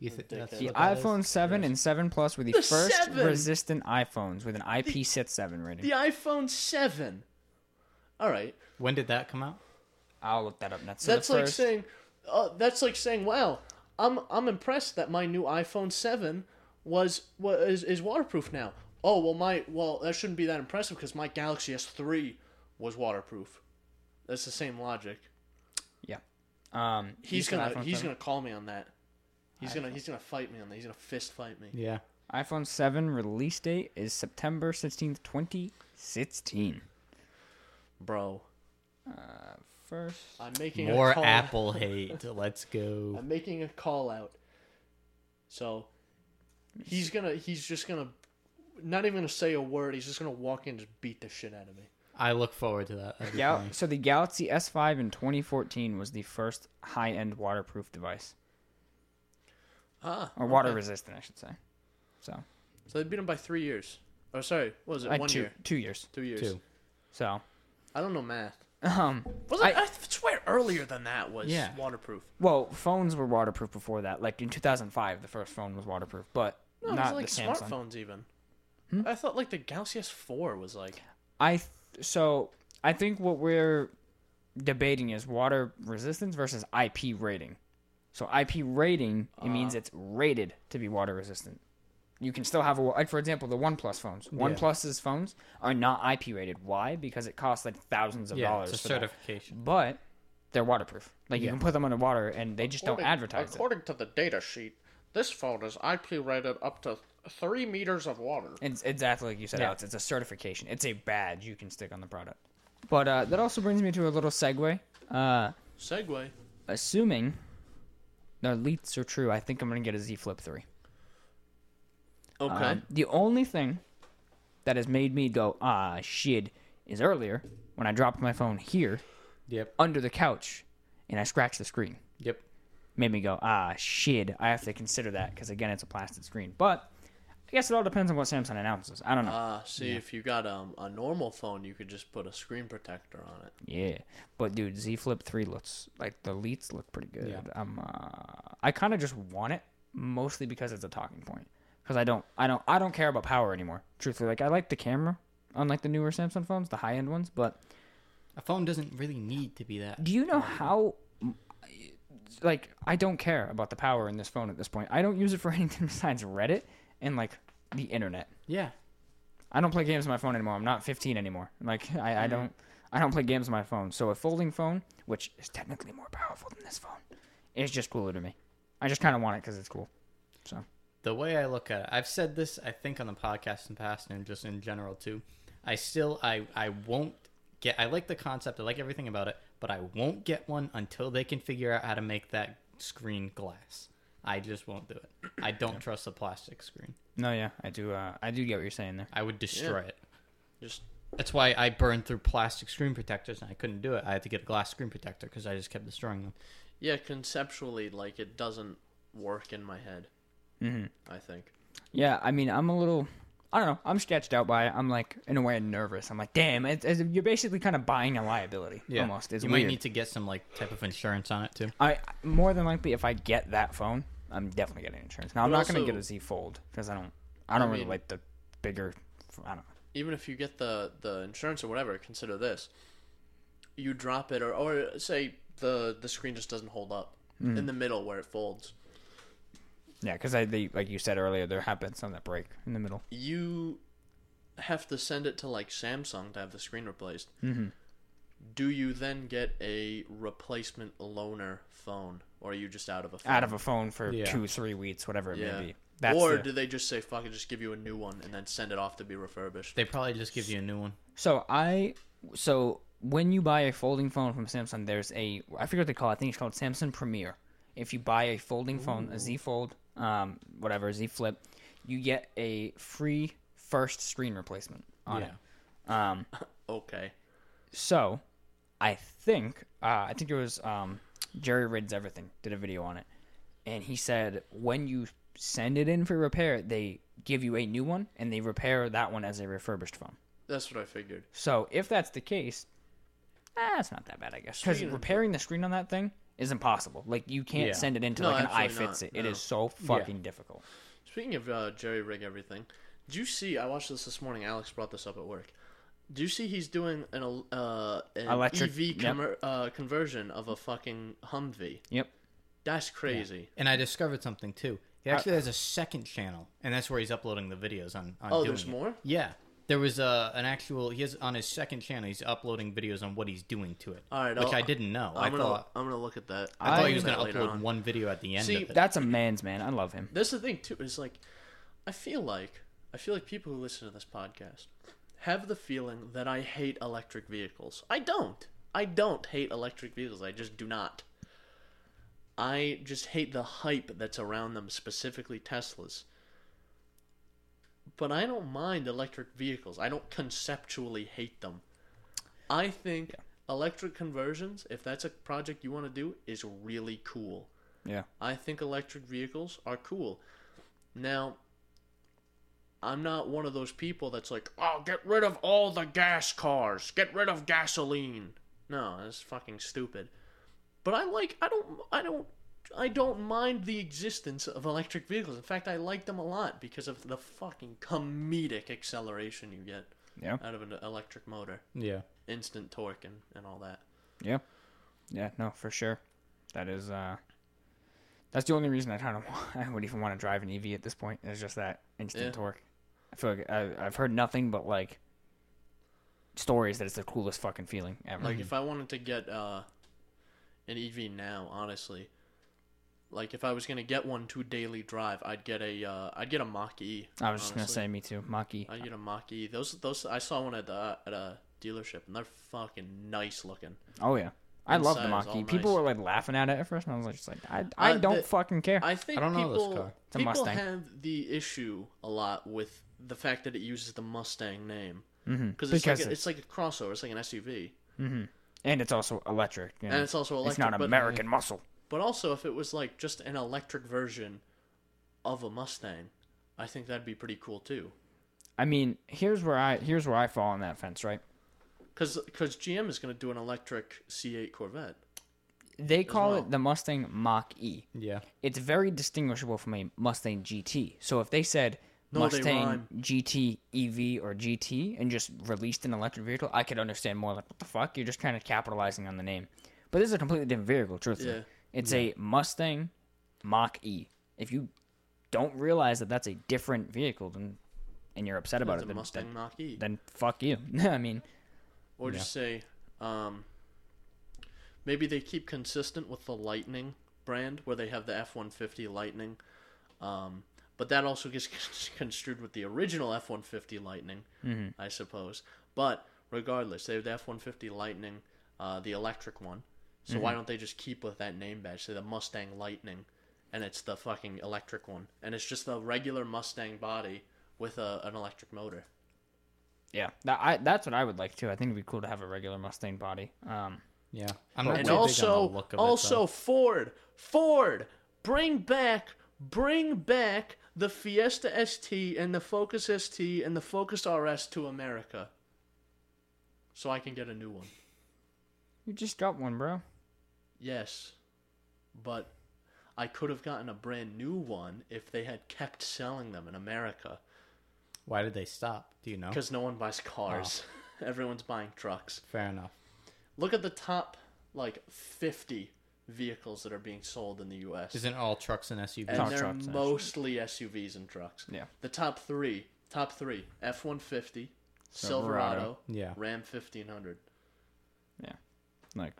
Speaker 3: You think
Speaker 1: The
Speaker 3: that's
Speaker 2: The
Speaker 3: what that is?
Speaker 2: iPhone 7 and 7 Plus were the,
Speaker 1: The
Speaker 2: first
Speaker 1: 7!
Speaker 2: resistant iPhones with an IP67 rating.
Speaker 1: The iPhone 7. All right.
Speaker 3: When did that come out?
Speaker 2: I'll look that up next. So
Speaker 1: That's
Speaker 2: the
Speaker 1: like
Speaker 2: first,
Speaker 1: saying, uh, that's like saying, wow, I'm I'm impressed that my new iPhone seven was was is, is waterproof now. Oh well, my well that shouldn't be that impressive because my Galaxy S three was waterproof. That's the same logic. Yeah.
Speaker 2: Um, you
Speaker 1: He's gonna he's
Speaker 2: 7?
Speaker 1: gonna call me on that. He's gonna he's gonna fight me on that. He's gonna fist fight me.
Speaker 3: Yeah.
Speaker 2: iPhone 7 release date is September 16th, 2016.
Speaker 1: Bro, Uh,
Speaker 2: First,
Speaker 1: I'm making
Speaker 3: More
Speaker 1: a call.
Speaker 3: Apple hate. Let's go.
Speaker 1: I'm making a call out. So he's gonna he's just gonna not even gonna say a word. He's just gonna walk in and just beat the shit out of me.
Speaker 3: I look forward to that. That'd be
Speaker 2: Gal-
Speaker 3: funny.
Speaker 2: so the Galaxy S5 in 2014 was the first high-end waterproof device,
Speaker 1: Ah,
Speaker 2: or water
Speaker 1: okay.
Speaker 2: resistant, I should say. So,
Speaker 1: So they beat him by three years. Oh, sorry, what was it?
Speaker 2: like
Speaker 1: One
Speaker 2: two,
Speaker 1: year,
Speaker 2: two years.
Speaker 1: two years.
Speaker 3: Two.
Speaker 2: So,
Speaker 1: I don't know math.
Speaker 2: um,
Speaker 1: Was
Speaker 2: I-
Speaker 1: it? I, swear earlier than that was
Speaker 3: Yeah.
Speaker 1: waterproof.
Speaker 2: well, phones were waterproof before that. Like in 2005, the first phone was waterproof, but
Speaker 1: No,
Speaker 2: not
Speaker 1: was
Speaker 2: the
Speaker 1: like
Speaker 2: Samsung.
Speaker 1: smartphones even.
Speaker 2: Hmm?
Speaker 1: I thought like the Galaxy S4 was like.
Speaker 2: I th- so I think what we're debating is water resistance versus IP rating. So IP rating it means it's rated to be water resistant. You can still have a like for example the OnePlus phones. OnePlus's phones are not IP rated. Why? Because it costs like thousands of
Speaker 3: Yeah,
Speaker 2: dollars.
Speaker 3: it's a
Speaker 2: for that.
Speaker 3: certification.
Speaker 2: But they're waterproof. Like you can put them underwater and they just don't advertise it.
Speaker 1: According to the data sheet, this phone is IP rated up to three meters of water.
Speaker 2: It's exactly like you said,
Speaker 3: Yeah.
Speaker 2: Alex. It's a certification. It's a badge you can stick on the product. But uh, that also brings me to a little segue. Uh,
Speaker 1: Segway.
Speaker 2: assuming the leaks are true, I think I'm gonna get a Z Flip three.
Speaker 1: Okay.
Speaker 2: Um, the only thing that has made me go ah shit is earlier when I dropped my phone here
Speaker 3: Yep.
Speaker 2: under the couch and I scratched the screen.
Speaker 3: Yep.
Speaker 2: Made me go ah shit. I have to consider that because again it's a plastic screen. But I guess it all depends on what Samsung announces. I don't know.
Speaker 1: Ah, see, if you got um, a normal phone, you could just put a screen protector on it.
Speaker 2: Yeah, but dude, Z Flip three looks like the leaks look pretty good.
Speaker 3: Yeah.
Speaker 2: I'm, uh, I kind of just want it mostly because it's a talking point. Because I don't, I don't, I don't care about power anymore. Truthfully, like I like the camera, unlike the newer Samsung phones, the high end ones. But
Speaker 3: A phone doesn't really need to be that.
Speaker 2: do you know how? Like I don't care about the power in this phone at this point. I don't use it for anything besides Reddit and like the internet.
Speaker 3: Yeah.
Speaker 2: I don't play games on my phone anymore. I'm not 15 anymore. Like I, I mm-hmm. don't I don't play games on my phone. So a folding phone, which is technically more powerful than this phone, is just cooler to me. I just kind of want it because it's cool. So
Speaker 3: the way I look at it, I've said this I think on the podcast in the past and just in general too. I still I I won't get I like the concept, I like everything about it, but I won't get one until they can figure out how to make that screen glass. I just won't do it. I don't trust the plastic screen.
Speaker 2: no, yeah, I do. Uh, I do get what you're saying there.
Speaker 3: I would destroy
Speaker 1: Yeah.
Speaker 3: it.
Speaker 1: Just
Speaker 3: That's why I burned through plastic screen protectors and I couldn't do it. I had to get a glass screen protector because I just kept destroying them.
Speaker 1: yeah, conceptually, like it doesn't work in my head.
Speaker 2: hmm
Speaker 1: I think.
Speaker 2: Yeah, I mean, I'm a little. I don't know. I'm sketched out by it. I'm like, in a way, nervous. I'm like, damn, it's, it's, you're basically kind of buying a liability. Almost. It's
Speaker 3: you
Speaker 2: weird.
Speaker 3: might need to get some like type of insurance on it too.
Speaker 2: I more than likely, if I get that phone, I'm definitely getting insurance. Now, I'm
Speaker 1: But
Speaker 2: not gonna get a Z Fold because I don't. I don't
Speaker 1: I
Speaker 2: really
Speaker 1: mean-
Speaker 2: like the bigger. I don't know.
Speaker 1: even if you get the the insurance or whatever, consider this: you drop it, or or say the the screen just doesn't hold up
Speaker 2: Mm.
Speaker 1: in the middle where it folds.
Speaker 2: Yeah, because I they, like you said earlier, there have been some that break in the middle.
Speaker 1: You have to send it to like Samsung to have the screen replaced.
Speaker 2: Mm-hmm.
Speaker 1: Do you then get a replacement loaner phone, or are you just out of a phone?
Speaker 2: Out of a phone for
Speaker 3: Yeah.
Speaker 2: two, three weeks, whatever it
Speaker 1: yeah.
Speaker 2: may be. That's
Speaker 1: or
Speaker 2: the-
Speaker 1: do they just say fuck it, just give you a new one and then send it off to be refurbished?
Speaker 3: They probably just give you a new one.
Speaker 2: So I so when you buy a folding phone from Samsung, there's a I forget what they call it. I think it's called Samsung Premier. If you buy a folding phone, a Z Fold, um, whatever Z Flip, you get a free first screen replacement on it. Um,
Speaker 1: Okay.
Speaker 2: so I think uh, I think it was um, JerryRigEverything did a video on it, and he said when you send it in for repair, they give you a new one and they repair that one as a refurbished phone.
Speaker 1: That's what I figured.
Speaker 2: So if that's the case, eh, it's not that bad, I guess. Because
Speaker 1: Speaking of-
Speaker 2: repairing the screen on that thing is impossible. Like you can't
Speaker 3: Yeah.
Speaker 2: send it into
Speaker 1: No,
Speaker 2: like an
Speaker 1: absolutely iFixit.
Speaker 2: It
Speaker 1: No.
Speaker 2: is so fucking difficult.
Speaker 1: Speaking of uh, JerryRigEverything, do you see? I watched this this morning. Alex brought this up at work. Do you see he's doing an el- uh, an
Speaker 2: Electric-
Speaker 1: EV
Speaker 2: yep.
Speaker 1: conver- uh, conversion of a fucking Humvee?
Speaker 2: Yep.
Speaker 1: That's crazy.
Speaker 3: And I discovered something too. He actually has a second channel, and that's where he's uploading the videos on. on
Speaker 1: Oh,
Speaker 3: doing
Speaker 1: there's
Speaker 3: it.
Speaker 1: more?
Speaker 3: Yeah, there was uh, an actual. He has on his second channel. He's uploading videos on what he's doing to it,
Speaker 1: All right,
Speaker 3: which
Speaker 1: I'll-
Speaker 3: I didn't know. I
Speaker 1: I'm gonna
Speaker 3: thought
Speaker 1: I'm gonna look at that.
Speaker 3: I thought he was going to
Speaker 1: later
Speaker 3: upload
Speaker 1: on.
Speaker 3: one video at the end
Speaker 1: See,
Speaker 3: of it.
Speaker 2: That's a man's man. I love him.
Speaker 1: That's the thing too. Is like, I feel like I feel like people who listen to this podcast have the feeling that I hate electric vehicles. I don't. I don't hate electric vehicles. I just do not. I just hate the hype that's around them, specifically Teslas. But I don't mind electric vehicles. I don't conceptually hate them. I think electric conversions, if that's a project you want to do, is really cool.
Speaker 2: Yeah.
Speaker 1: I think electric vehicles are cool. Now, I'm not one of those people that's like, oh, get rid of all the gas cars, get rid of gasoline. No, that's fucking stupid. But I like, I don't, I don't, I don't mind the existence of electric vehicles. In fact, I like them a lot because of the fucking comedic acceleration you get
Speaker 2: Yeah.
Speaker 1: out of an electric motor,
Speaker 3: yeah,
Speaker 1: instant torque and, and all that.
Speaker 2: Yeah. Yeah. No, for sure. That is. uh That's the only reason I kind of I would even want to drive an EV at this point. Is just that instant
Speaker 1: Yeah.
Speaker 2: torque. I feel like I, I've heard nothing but like stories that it's the coolest fucking feeling ever.
Speaker 1: Like if I wanted to get uh, an EV now, honestly, like if I was gonna get one to daily drive, I'd get a uh, I'd get a Mach E.
Speaker 2: I was just gonna say me too, Maki.
Speaker 1: I'd get a Mach E. Those those I saw one at the at a dealership and they're fucking nice looking.
Speaker 2: Oh yeah, I love the
Speaker 1: Inside is
Speaker 2: Maki.
Speaker 1: all
Speaker 2: People
Speaker 1: nice.
Speaker 2: were like laughing at it at first, and I was just like, I, I
Speaker 1: Uh,
Speaker 2: don't
Speaker 1: the-
Speaker 2: fucking care.
Speaker 1: I think
Speaker 3: I don't know this
Speaker 1: people
Speaker 3: car.
Speaker 2: It's a
Speaker 1: people
Speaker 2: Mustang.
Speaker 1: have the issue a lot with the fact that it uses the Mustang name
Speaker 2: mm-hmm.
Speaker 1: because it's like a, it's like a crossover. It's like an SUV
Speaker 2: hmm and it's also electric. You know?
Speaker 1: and it's also electric.
Speaker 2: it's not
Speaker 1: but,
Speaker 2: American muscle.
Speaker 1: But also, if it was like just an electric version of a Mustang, I think that'd be pretty cool too.
Speaker 2: I mean, here's where I here's where I fall on that fence, right?
Speaker 1: Because because GM is going to do an electric C8 Corvette.
Speaker 2: They call
Speaker 1: well.
Speaker 2: it the Mustang Mach E.
Speaker 3: yeah.
Speaker 2: It's very distinguishable from a Mustang GT. So if they said
Speaker 1: No,
Speaker 2: Mustang
Speaker 1: rhyme.
Speaker 2: GT EV or GT and just released an electric vehicle, I could understand more. Like, what the fuck? You're just kind of capitalizing on the name. But this is a completely different vehicle, truthfully.
Speaker 1: Yeah.
Speaker 2: It's a Mustang Mach E. If you don't realize that that's a different vehicle, then and you're upset about it, then,
Speaker 1: Mustang
Speaker 2: then,
Speaker 1: Mach E.
Speaker 2: then fuck you. I mean,
Speaker 1: Or just say, um, maybe they keep consistent with the Lightning brand, where they have the F one fifty Lightning, um, but that also gets construed with the original F one fifty Lightning, I suppose. But regardless, they have the F one fifty Lightning, uh, the electric one. So why don't they just keep with that name badge? Say the Mustang Lightning, and it's the fucking electric one, and it's just the regular Mustang body with a, an electric motor.
Speaker 2: yeah, that, I, that's what I would like too. I think it'd be cool to have a regular Mustang body. Um,
Speaker 3: Yeah, I'm not
Speaker 1: and
Speaker 3: too big on
Speaker 1: also
Speaker 3: the look of
Speaker 1: also
Speaker 3: it.
Speaker 1: Ford Ford bring back bring back the Fiesta ST and the Focus ST and the Focus RS to America so I can get a new one.
Speaker 2: you just got one, bro.
Speaker 1: Yes. But I could have gotten a brand new one if they had kept selling them in America
Speaker 3: Why did they stop? Do you know?
Speaker 1: because no one buys cars. Oh. Everyone's buying trucks.
Speaker 3: Fair enough.
Speaker 1: Look at the top like 50 vehicles that are being sold in the US.
Speaker 3: Isn't all trucks and SUVs?
Speaker 1: and they're
Speaker 2: trucks,
Speaker 1: mostly SUVs and trucks.
Speaker 2: Yeah.
Speaker 1: The top three, top three: F one fifty,
Speaker 2: Silverado.
Speaker 1: Silverado,
Speaker 3: Yeah.
Speaker 1: Ram fifteen hundred.
Speaker 2: Yeah, Like,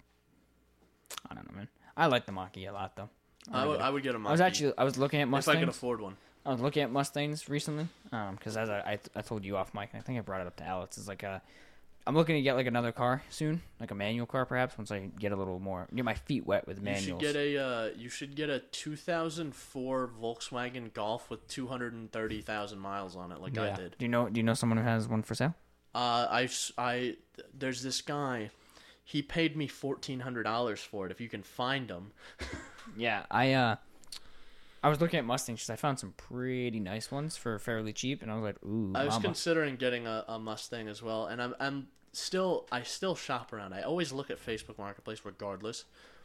Speaker 2: I don't know, man. I like the Mach-E a lot though.
Speaker 1: I would, I would get a
Speaker 2: I was
Speaker 1: Mach-E
Speaker 2: actually I was looking at Mustangs.
Speaker 1: if I could afford one.
Speaker 2: I was looking at Mustangs recently, um, because as I, I I told you off mic, and I think I brought it up to Alex. Is like a, I'm looking to get like another car soon, like a manual car perhaps. Once I get a little more, get my feet wet with manuals.
Speaker 1: You should get a uh, you should get a 2004 Volkswagen Golf with 230,000 miles on it, like I did.
Speaker 2: do you know Do you know someone who has one for sale?
Speaker 1: Uh, I, I- there's this guy. He paid me fourteen hundred dollars for it. If you can find them.
Speaker 2: Yeah, I uh, I was looking at Mustangs because I found some pretty nice ones for fairly cheap, and I was like, ooh,
Speaker 1: I was
Speaker 2: mama.
Speaker 1: considering getting a, a Mustang as well, and I'm I'm still I still shop around. I always look at Facebook Marketplace regardless,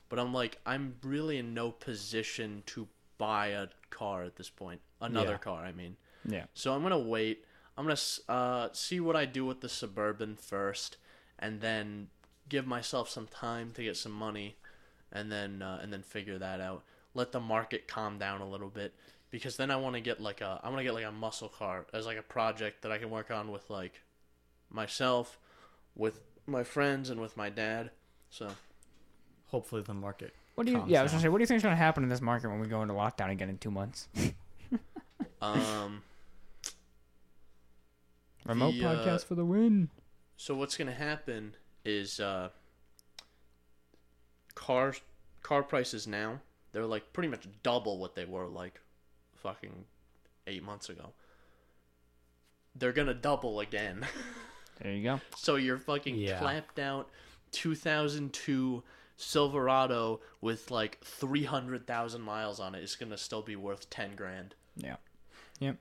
Speaker 1: but I'm like I'm really in no position to buy a car at this point. Another
Speaker 3: Yeah.
Speaker 1: car, I mean.
Speaker 2: yeah,
Speaker 1: So I'm gonna wait. I'm gonna uh, see what I do with the suburban first, and then give myself some time to get some money, and then uh, and then figure that out. Let the market calm down a little bit, because then I want to get like a I want to get like a muscle car as like a project that I can work on with like myself, with my friends, and with my dad. So
Speaker 3: Hopefully the market.
Speaker 2: What do you?
Speaker 3: calms
Speaker 2: Yeah, I was gonna say, what do you think is gonna happen in this market when we go into lockdown again in two months?
Speaker 1: um.
Speaker 2: Remote
Speaker 1: The, uh,
Speaker 2: podcast for the win.
Speaker 1: So what's gonna happen is uh, car car prices now they're like pretty much double what they were like fucking eight months ago. They're gonna double again.
Speaker 2: There you go.
Speaker 1: so your fucking
Speaker 3: Yeah.
Speaker 1: clamped out 2002 Silverado with like 300,000 miles on it is gonna still be worth 10 grand.
Speaker 2: Yeah. Yep.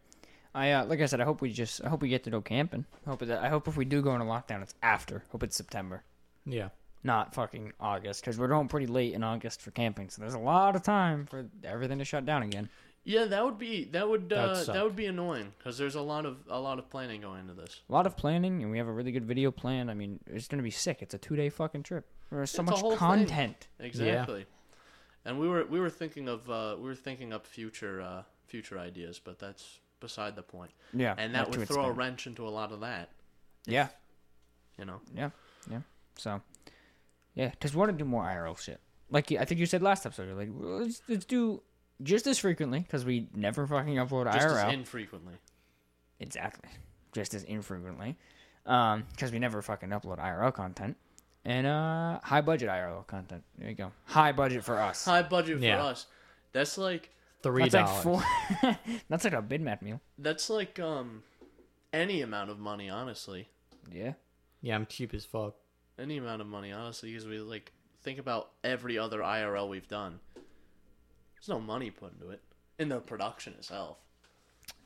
Speaker 2: I uh, like I said, I hope we just I hope we get to go camping. I hope that I hope if we do go into lockdown, it's after. Hope it's September,
Speaker 3: Yeah.
Speaker 2: not fucking August, because we're going pretty late in August for camping. So there's a lot of time for everything to shut down again.
Speaker 1: Yeah, that would be that would uh,
Speaker 3: That'd suck.
Speaker 1: that would be annoying because there's a lot of a lot of planning going into this.
Speaker 2: A lot of planning, and we have a really good video plan. I mean, it's gonna be sick. It's a two day fucking trip. There's so
Speaker 1: It's a
Speaker 2: much
Speaker 1: whole thing.
Speaker 2: content.
Speaker 1: Exactly. And we were we were thinking of uh, we were thinking up future uh, future ideas, but that's beside the point.
Speaker 2: Yeah,
Speaker 1: And that would throw a wrench into a lot of that.
Speaker 2: Yeah,
Speaker 1: You know.
Speaker 2: yeah, yeah. So, yeah, because we want to do more IRL shit. Like I think you said last episode, like let's, let's do just as frequently because we never fucking upload
Speaker 1: Just
Speaker 2: IRL.
Speaker 1: as infrequently.
Speaker 2: Exactly. Just as infrequently. Um, because we never fucking upload IRL content. And uh high budget IRL content. There you go. High budget for us.
Speaker 1: High budget for
Speaker 3: Yeah.
Speaker 1: us. That's like
Speaker 3: Three
Speaker 2: That's like four That's like a Big Mac meal.
Speaker 1: that's like um any amount of money, honestly.
Speaker 2: Yeah.
Speaker 3: Yeah, I'm cheap as fuck.
Speaker 1: Any amount of money, honestly, because we like think about every other IRL we've done. There's no money put into it in the production itself.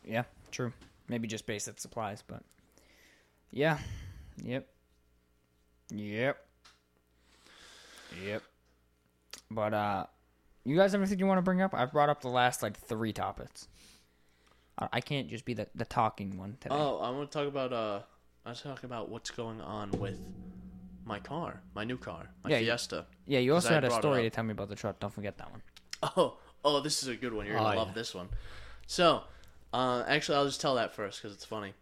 Speaker 2: Yeah, true. Maybe just basic supplies, but yeah. Yep. Yep. Yep. But uh you guys have anything you want to bring up? I've brought up the last like three topics. I I can't just be the, the talking one today.
Speaker 1: Oh, I want to talk about uh, I want to talk about what's going on with my car, my new car, my
Speaker 2: Yeah, you-
Speaker 1: Fiesta.
Speaker 2: yeah, you also
Speaker 1: I
Speaker 2: had a
Speaker 1: brought it
Speaker 2: story to
Speaker 1: up.
Speaker 2: tell me about the truck. Don't forget that one.
Speaker 1: Oh, oh, this is a good one. You're gonna
Speaker 3: Oh,
Speaker 1: love
Speaker 3: yeah.
Speaker 1: this one. So, uh, actually, I'll just tell that first because it's funny.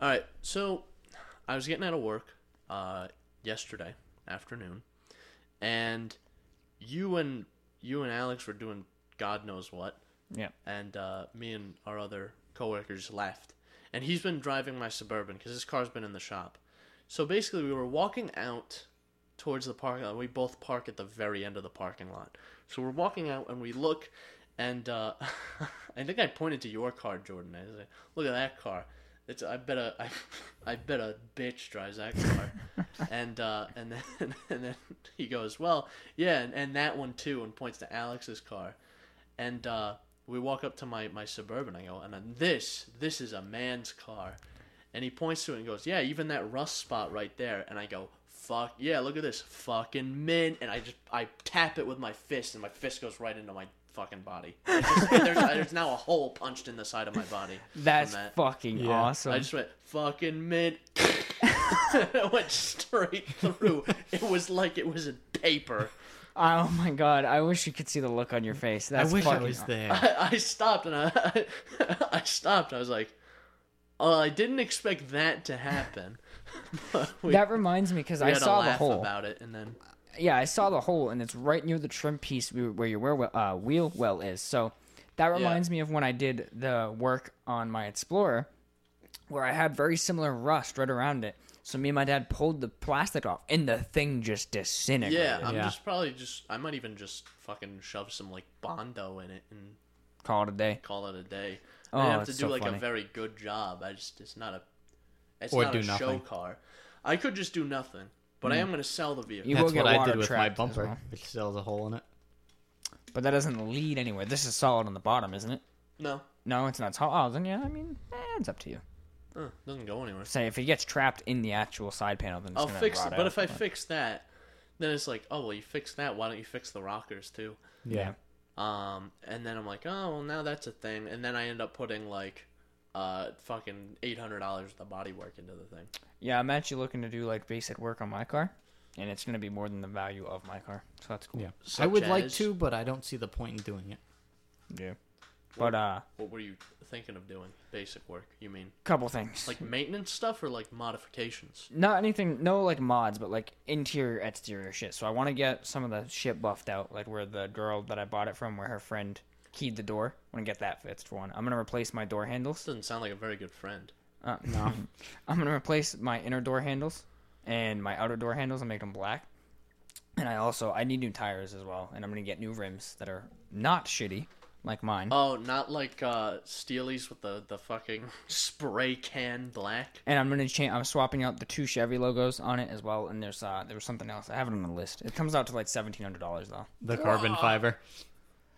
Speaker 1: All right, so I was getting out of work uh, yesterday afternoon, and you and you and Alex were doing God knows what,
Speaker 2: Yeah.
Speaker 1: and uh, me and our other coworkers left, and he's been driving my suburban because his car's been in the shop. So basically, we were walking out towards the parking lot. We both park at the very end of the parking lot. So we're walking out, and we look, and uh, I think I pointed to your car, Jordan. I said, "Look at that car." It's I bet a I, I bet a bitch drives that car, and uh, and then and then he goes, well, yeah, and, and that one too, and points to Alex's car, and uh, we walk up to my my suburban. I go, and then this this is a man's car, and he points to it and goes, yeah, even that rust spot right there, and I go, fuck yeah, look at this fucking mint, and I just I tap it with my fist, and my fist goes right into my fucking body. It just- there's, there's now a hole punched in the side of my body.
Speaker 2: That's
Speaker 1: that.
Speaker 2: fucking
Speaker 3: Yeah.
Speaker 2: awesome.
Speaker 1: I just went fucking mid. it went straight through. It was like it was a paper.
Speaker 2: Oh my god! I wish you could see the look on your face. That's
Speaker 3: I wish I was there.
Speaker 1: I, I stopped and I, I stopped. I was like, "Oh, I didn't expect that to happen." We,
Speaker 2: That reminds me because I
Speaker 1: had
Speaker 2: saw
Speaker 1: to
Speaker 2: the
Speaker 1: laugh
Speaker 2: hole.
Speaker 1: about it, and then
Speaker 2: Yeah, I saw the hole, and it's right near the trim piece where where your wheel, uh, wheel well is. So that reminds me of when I did the work on my Explorer, where I had very similar rust right around it. So me and my dad pulled the plastic off, and the thing just disintegrated.
Speaker 1: yeah, I'm
Speaker 3: Yeah.
Speaker 1: just probably just I might even just fucking shove some like bondo in it and
Speaker 2: Call it a day.
Speaker 1: call it a day.
Speaker 2: Oh,
Speaker 1: I didn't have to do
Speaker 2: so
Speaker 1: like
Speaker 2: funny.
Speaker 1: a very good job. I just it's not a it's
Speaker 3: Or
Speaker 1: not
Speaker 3: do
Speaker 1: a show car. I could just do nothing, but I am going to sell the vehicle.
Speaker 2: You will
Speaker 3: That's
Speaker 2: get
Speaker 3: what I
Speaker 2: water
Speaker 3: did with my
Speaker 2: trapped as
Speaker 3: bumper,
Speaker 2: well.
Speaker 3: which still has a hole in it.
Speaker 2: But that doesn't lead anywhere. This is solid on the bottom, isn't it?
Speaker 1: no,
Speaker 2: No, it's not. Tall. Oh, then yeah. I mean, eh, it's up to you.
Speaker 1: uh, doesn't go anywhere.
Speaker 2: Say if it gets trapped in the actual side panel, then it's
Speaker 1: I'll
Speaker 2: gonna
Speaker 1: fix
Speaker 2: rot
Speaker 1: it. But
Speaker 2: out,
Speaker 1: if I fix that, then it's like, oh well, you fixed that. Why don't you fix the rockers too?
Speaker 3: Yeah.
Speaker 1: Um, and then I'm like, oh well, now that's a thing. And then I end up putting like, uh, fucking eight hundred dollars of the body work into the thing.
Speaker 2: Yeah, I'm actually looking to do like basic work on my car, and it's gonna be more than the value of my car, so that's cool.
Speaker 3: Yeah. I
Speaker 1: Such
Speaker 3: would like
Speaker 1: as-
Speaker 3: to, but I don't see the point in doing it.
Speaker 2: Yeah. But uh,
Speaker 1: What were you thinking of doing? Basic work? You mean
Speaker 2: couple things.
Speaker 1: like maintenance stuff or like modifications?
Speaker 2: not anything, no like mods, but like interior, exterior shit. So I want to get some of the shit buffed out, like where the girl that I bought it from, where her friend keyed the door. I want to get that fixed for one. I'm gonna replace my door handles.
Speaker 1: This doesn't sound like a very good friend.
Speaker 2: Uh,
Speaker 3: No.
Speaker 2: I'm gonna replace my inner door handles and my outer door handles and make them black. And I also I need new tires as well, and I'm gonna get new rims that are not shitty like mine.
Speaker 1: Oh, not like uh Steely's with the the fucking spray can black.
Speaker 2: And I'm gonna change. I'm swapping out the two Chevy logos on it as well. And there's uh there was something else. I have it on the list. It comes out to like seventeen hundred dollars though.
Speaker 3: The carbon fiber.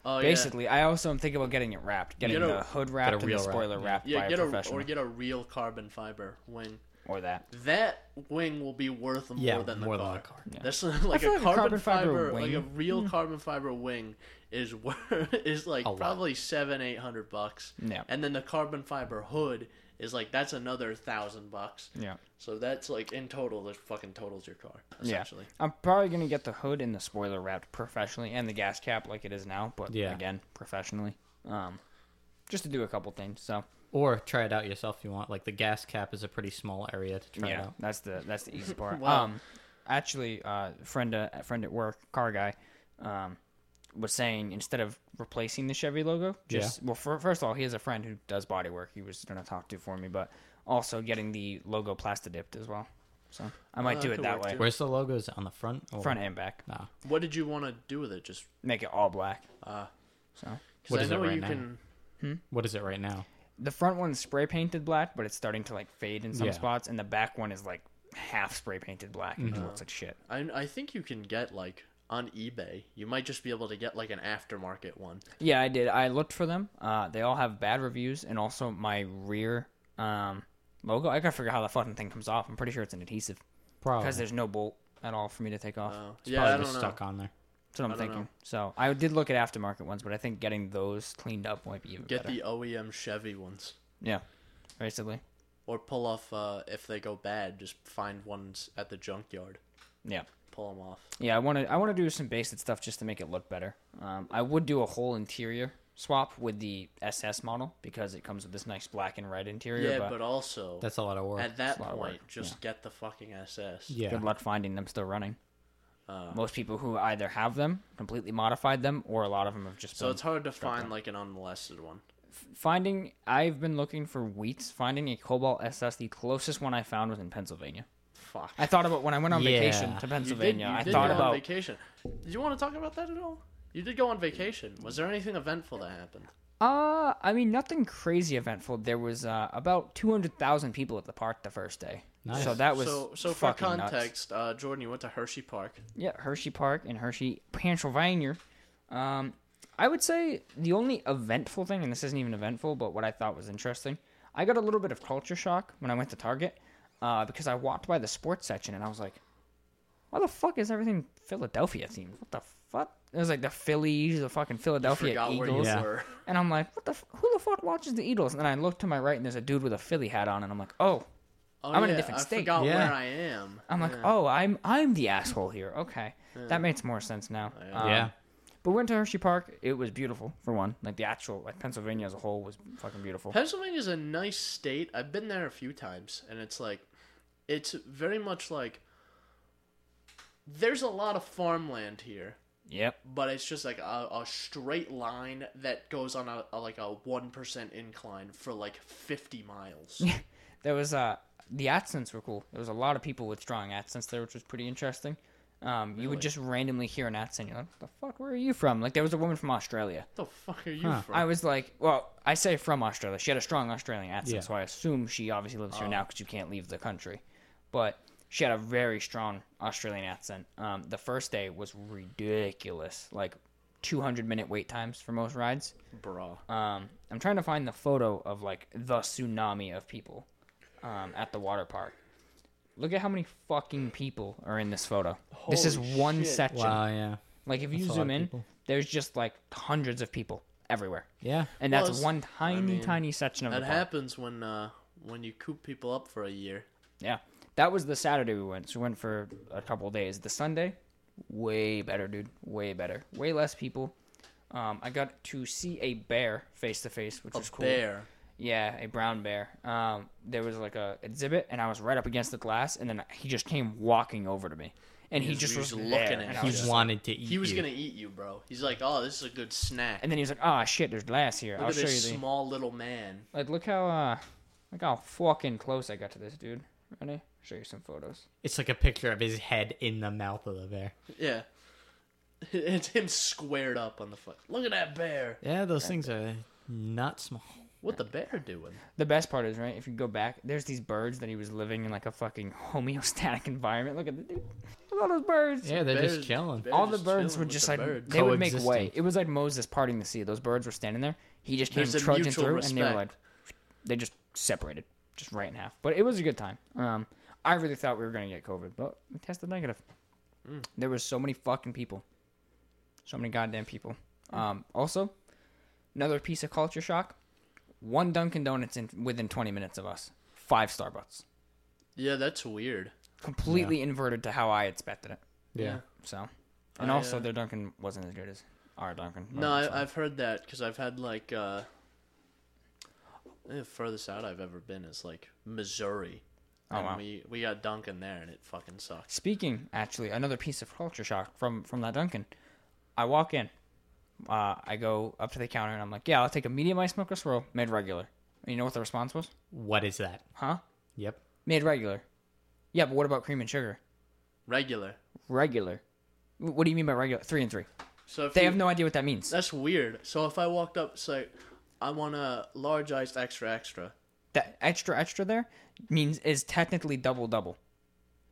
Speaker 1: Oh
Speaker 2: Basically, I also am thinking about getting it wrapped, getting
Speaker 1: Get a-
Speaker 2: the hood wrapped and the
Speaker 3: real wrap,
Speaker 2: spoiler
Speaker 3: yeah.
Speaker 2: wrapped
Speaker 1: yeah,
Speaker 2: by
Speaker 1: yeah. Get
Speaker 2: a
Speaker 1: a
Speaker 2: professional
Speaker 1: or get a real carbon fiber wing.
Speaker 2: or that.
Speaker 1: That wing will be worth more
Speaker 3: Yeah,
Speaker 1: than the
Speaker 3: more
Speaker 1: car.
Speaker 3: than the car.
Speaker 2: Yeah.
Speaker 1: That's like,
Speaker 2: feel
Speaker 1: a
Speaker 2: like a
Speaker 1: carbon,
Speaker 2: carbon fiber
Speaker 1: fiber, like a
Speaker 2: wing-
Speaker 1: real hmm. carbon fiber wing is worth is like
Speaker 3: A lot.
Speaker 1: probably seven eight hundred bucks.
Speaker 2: Yeah.
Speaker 1: And then the carbon fiber hood is like that's another thousand bucks.
Speaker 2: Yeah.
Speaker 1: So that's like in total, that fucking totals your car essentially.
Speaker 2: Yeah. I'm probably gonna get the hood and the spoiler wrapped professionally, and the gas cap like it is now, but
Speaker 3: Yeah.
Speaker 2: again professionally. Um, just to do a couple things. So
Speaker 3: Or try it out yourself if you want. Like the gas cap is a pretty small area to try it
Speaker 2: yeah,
Speaker 3: out.
Speaker 2: that's the that's the easy part.
Speaker 1: Wow.
Speaker 2: Um, actually, uh, friend uh, friend at work, car guy, um, was saying instead of replacing the Chevy logo, just well, fir- first of all, he has a friend who does body work. He was gonna talk to for me, but also getting the logo plasti dipped as well. So I might
Speaker 1: Uh,
Speaker 2: do it that way,
Speaker 1: too.
Speaker 3: Where's the logos on the front? Or?
Speaker 2: front and back.
Speaker 3: Nah.
Speaker 1: What did you want to do with it? Just
Speaker 2: Make it all black.
Speaker 1: uh,
Speaker 2: So
Speaker 1: because
Speaker 3: What
Speaker 1: I
Speaker 3: is it right
Speaker 1: you
Speaker 3: now?
Speaker 1: can.
Speaker 3: What is it right now?
Speaker 2: the front one's spray painted black, but it's starting to like fade in some
Speaker 3: Yeah.
Speaker 2: spots, and the back one is like half spray painted black and it looks like shit.
Speaker 1: I I think you can get like on eBay. You might just be able to get like an aftermarket one.
Speaker 2: Yeah, I did. I looked for them. Uh, they all have bad reviews, and also my rear um, logo. I gotta figure out how the fucking thing comes off. I'm pretty sure it's an adhesive
Speaker 3: Probably.
Speaker 2: because there's no bolt at all for me to take off.
Speaker 1: Uh,
Speaker 3: It's
Speaker 1: yeah,
Speaker 3: probably
Speaker 1: I don't
Speaker 3: just
Speaker 1: know.
Speaker 3: stuck on there.
Speaker 2: That's what I'm thinking.
Speaker 1: know.
Speaker 2: So I did look at aftermarket ones, but I think getting those cleaned up might be even better.
Speaker 1: Get
Speaker 2: better.
Speaker 1: the OEM Chevy ones.
Speaker 2: Yeah, basically.
Speaker 1: Or pull off uh, if they go bad. Just find ones at the junkyard.
Speaker 2: Yeah.
Speaker 1: Pull them off.
Speaker 2: Yeah, I want to. I want to do some basic stuff just to make it look better. Um, I would do a whole interior, swap with the SS model because it comes with this nice black and red interior.
Speaker 1: Yeah,
Speaker 2: but,
Speaker 1: but, also
Speaker 3: That's a lot of work.
Speaker 1: at that
Speaker 2: a lot of
Speaker 1: point,
Speaker 2: work,
Speaker 1: just get the fucking SS.
Speaker 3: yeah.
Speaker 2: good luck finding them still running.
Speaker 1: Uh,
Speaker 2: Most people who either have them, completely modified them, or a lot of them have just
Speaker 1: so
Speaker 2: been
Speaker 1: it's hard to find
Speaker 2: down.
Speaker 1: like an unmolested one.
Speaker 2: finding. I've been looking for Wheats. Finding a Cobalt SS, the closest one I found was in Pennsylvania.
Speaker 1: Fuck.
Speaker 2: I thought about when I went on
Speaker 3: Yeah.
Speaker 2: vacation to
Speaker 1: You did-
Speaker 2: Pennsylvania.
Speaker 1: you
Speaker 2: I
Speaker 1: did
Speaker 2: thought
Speaker 1: go on
Speaker 2: about
Speaker 1: vacation. Did you want to talk about that at all? You did go on vacation. Was there anything eventful that happened?
Speaker 2: Uh, I mean, nothing crazy eventful. There was uh, about 200,000 people at the park the first day.
Speaker 3: Nice.
Speaker 2: So that was
Speaker 1: so so for
Speaker 2: fucking nuts.
Speaker 1: context, uh, Jordan, you went to Hershey Park.
Speaker 2: Yeah, Hershey Park in Hershey, Pennsylvania. Um, I would say the only eventful thing, and this isn't even eventful, but what I thought was interesting, I got a little bit of culture shock when I went to Target uh, because I walked by the sports section and I was like, why the fuck is everything Philadelphia themed? What the fuck? It was like the Phillies, the fucking Philadelphia Eagles.
Speaker 3: Yeah.
Speaker 2: And I'm like, what the? F- who the fuck watches the Eagles? And then I look to my right, and there's a dude with a Philly hat on, and I'm like, oh,
Speaker 1: Oh,
Speaker 2: I'm in a
Speaker 1: yeah,
Speaker 2: different
Speaker 1: I
Speaker 2: state.
Speaker 1: forgot
Speaker 3: Yeah.
Speaker 1: where I am.
Speaker 2: I'm like,
Speaker 1: Yeah.
Speaker 2: oh, I'm I'm the asshole here. Okay, that makes more sense now. Um,
Speaker 3: yeah.
Speaker 2: But we went to Hershey Park. It was beautiful for one. Like the actual, like Pennsylvania as a whole was fucking beautiful.
Speaker 1: Pennsylvania's a nice state. I've been there a few times, and it's like, it's very much like. There's a lot of farmland here,
Speaker 2: Yep.
Speaker 1: but it's just like a, a straight line that goes on a, a like a one percent incline for like fifty miles.
Speaker 2: There was uh the accents were cool. There was a lot of people with strong accents there, which was pretty interesting. Um, you would just randomly hear an accent. You're like, "What the fuck? Where are you from?" Like there was a woman from Australia.
Speaker 1: the fuck are you
Speaker 3: Huh.
Speaker 1: from?
Speaker 2: I was like, well, I say from Australia. She had a strong Australian accent,
Speaker 3: Yeah.
Speaker 2: so I assume she obviously lives here
Speaker 1: Oh.
Speaker 2: now because you can't leave the country. But she had a very strong Australian accent. Um, the first day was ridiculous, like 200 minute wait times for most rides.
Speaker 1: Bro,
Speaker 2: Um, I'm trying to find the photo of like the tsunami of people um, at the water park. Look at how many fucking people are in this photo. this is one
Speaker 1: shit.
Speaker 2: section.
Speaker 3: Wow. Yeah.
Speaker 2: Like if you
Speaker 3: That's a
Speaker 2: zoom in, there's just like hundreds of people everywhere,
Speaker 3: Yeah.
Speaker 2: and that's
Speaker 1: Well, it's-
Speaker 2: one tiny,
Speaker 1: mean,
Speaker 2: tiny section of
Speaker 1: That
Speaker 2: the park.
Speaker 1: happens when uh when you coop people up for a year.
Speaker 2: Yeah, that was the Saturday we went. So we went for a couple days. The Sunday, way better, dude. Way better. Way less people. Um, I got to see a bear face to face, which
Speaker 1: A
Speaker 2: was cool.
Speaker 1: bear.
Speaker 2: Yeah, a brown bear. Um, there was like a exhibit, and I was right up against the glass, and then he just came walking over to me, and he,
Speaker 1: He was-
Speaker 2: just
Speaker 1: he
Speaker 2: was,
Speaker 1: was
Speaker 2: looking
Speaker 1: looking
Speaker 2: at
Speaker 1: at
Speaker 2: and
Speaker 3: He
Speaker 2: was just
Speaker 3: wanted to eat.
Speaker 1: He was
Speaker 3: you.
Speaker 1: gonna eat you, bro. He's like, oh, this is a good snack.
Speaker 2: and then he was like, "Oh shit, there's glass here.
Speaker 1: Look
Speaker 2: I'll
Speaker 1: at
Speaker 2: show
Speaker 1: this
Speaker 2: you the
Speaker 1: small little man.
Speaker 2: like. Look how uh, look how fucking close I got to this dude. Ready? Show you some photos.
Speaker 3: It's like a picture of his head in the mouth of the bear.
Speaker 1: Yeah. It's him squared up on the foot. Look at that bear.
Speaker 3: Yeah, those things are not small.
Speaker 1: What the bear doing?
Speaker 2: The best part is right if you go back, there's these birds that he was living in like a fucking homeostatic environment. Look at the dude. Look at all those birds.
Speaker 3: Yeah, they're
Speaker 1: Bears-
Speaker 3: just chilling.
Speaker 1: bears
Speaker 2: all the birds
Speaker 1: chilling
Speaker 2: would
Speaker 1: with
Speaker 2: just
Speaker 1: the
Speaker 2: like
Speaker 1: birds.
Speaker 2: they would make way.
Speaker 3: Coexisting.
Speaker 2: It was like Moses parting the sea. Those birds were standing there. He just came
Speaker 1: There's a
Speaker 2: trudging
Speaker 1: mutual
Speaker 2: through, and they were like,
Speaker 1: respect.
Speaker 2: they just separated, just right in half. But it was a good time. Um, I really thought we were gonna get COVID, but we tested negative.
Speaker 1: Mm.
Speaker 2: There was so many fucking people, so many goddamn people. Um, also, another piece of culture shock: one Dunkin' Donuts in within 20 minutes of us, five Starbucks,
Speaker 1: Yeah, that's weird.
Speaker 2: completely inverted to how I expected it.
Speaker 3: Yeah.
Speaker 2: So, and
Speaker 1: I,
Speaker 2: also
Speaker 1: uh,
Speaker 2: their Dunkin' wasn't as good as our Dunkin'.
Speaker 1: No, I, I've heard that because I've had like uh, the furthest out I've ever been is like Missouri.
Speaker 2: Oh,
Speaker 1: and
Speaker 2: wow.
Speaker 1: we we got Dunkin' there and it fucking sucks.
Speaker 2: Speaking, actually, another piece of culture shock from from that Dunkin'. I walk in, uh, I go up to the counter and I'm like, "Yeah, I'll take a medium ice mocha swirl, made regular." And you know what the response was?
Speaker 3: What is that?
Speaker 2: Huh?
Speaker 3: Yep.
Speaker 2: Made regular. Yeah, but what about cream and sugar?
Speaker 1: Regular.
Speaker 2: Regular. What do you mean by regular? Three and three.
Speaker 1: So if
Speaker 2: They
Speaker 1: you-
Speaker 2: have no idea what that means.
Speaker 1: That's weird. So if I walked up, say, I want a large iced extra extra.
Speaker 2: That extra extra there means is technically double double.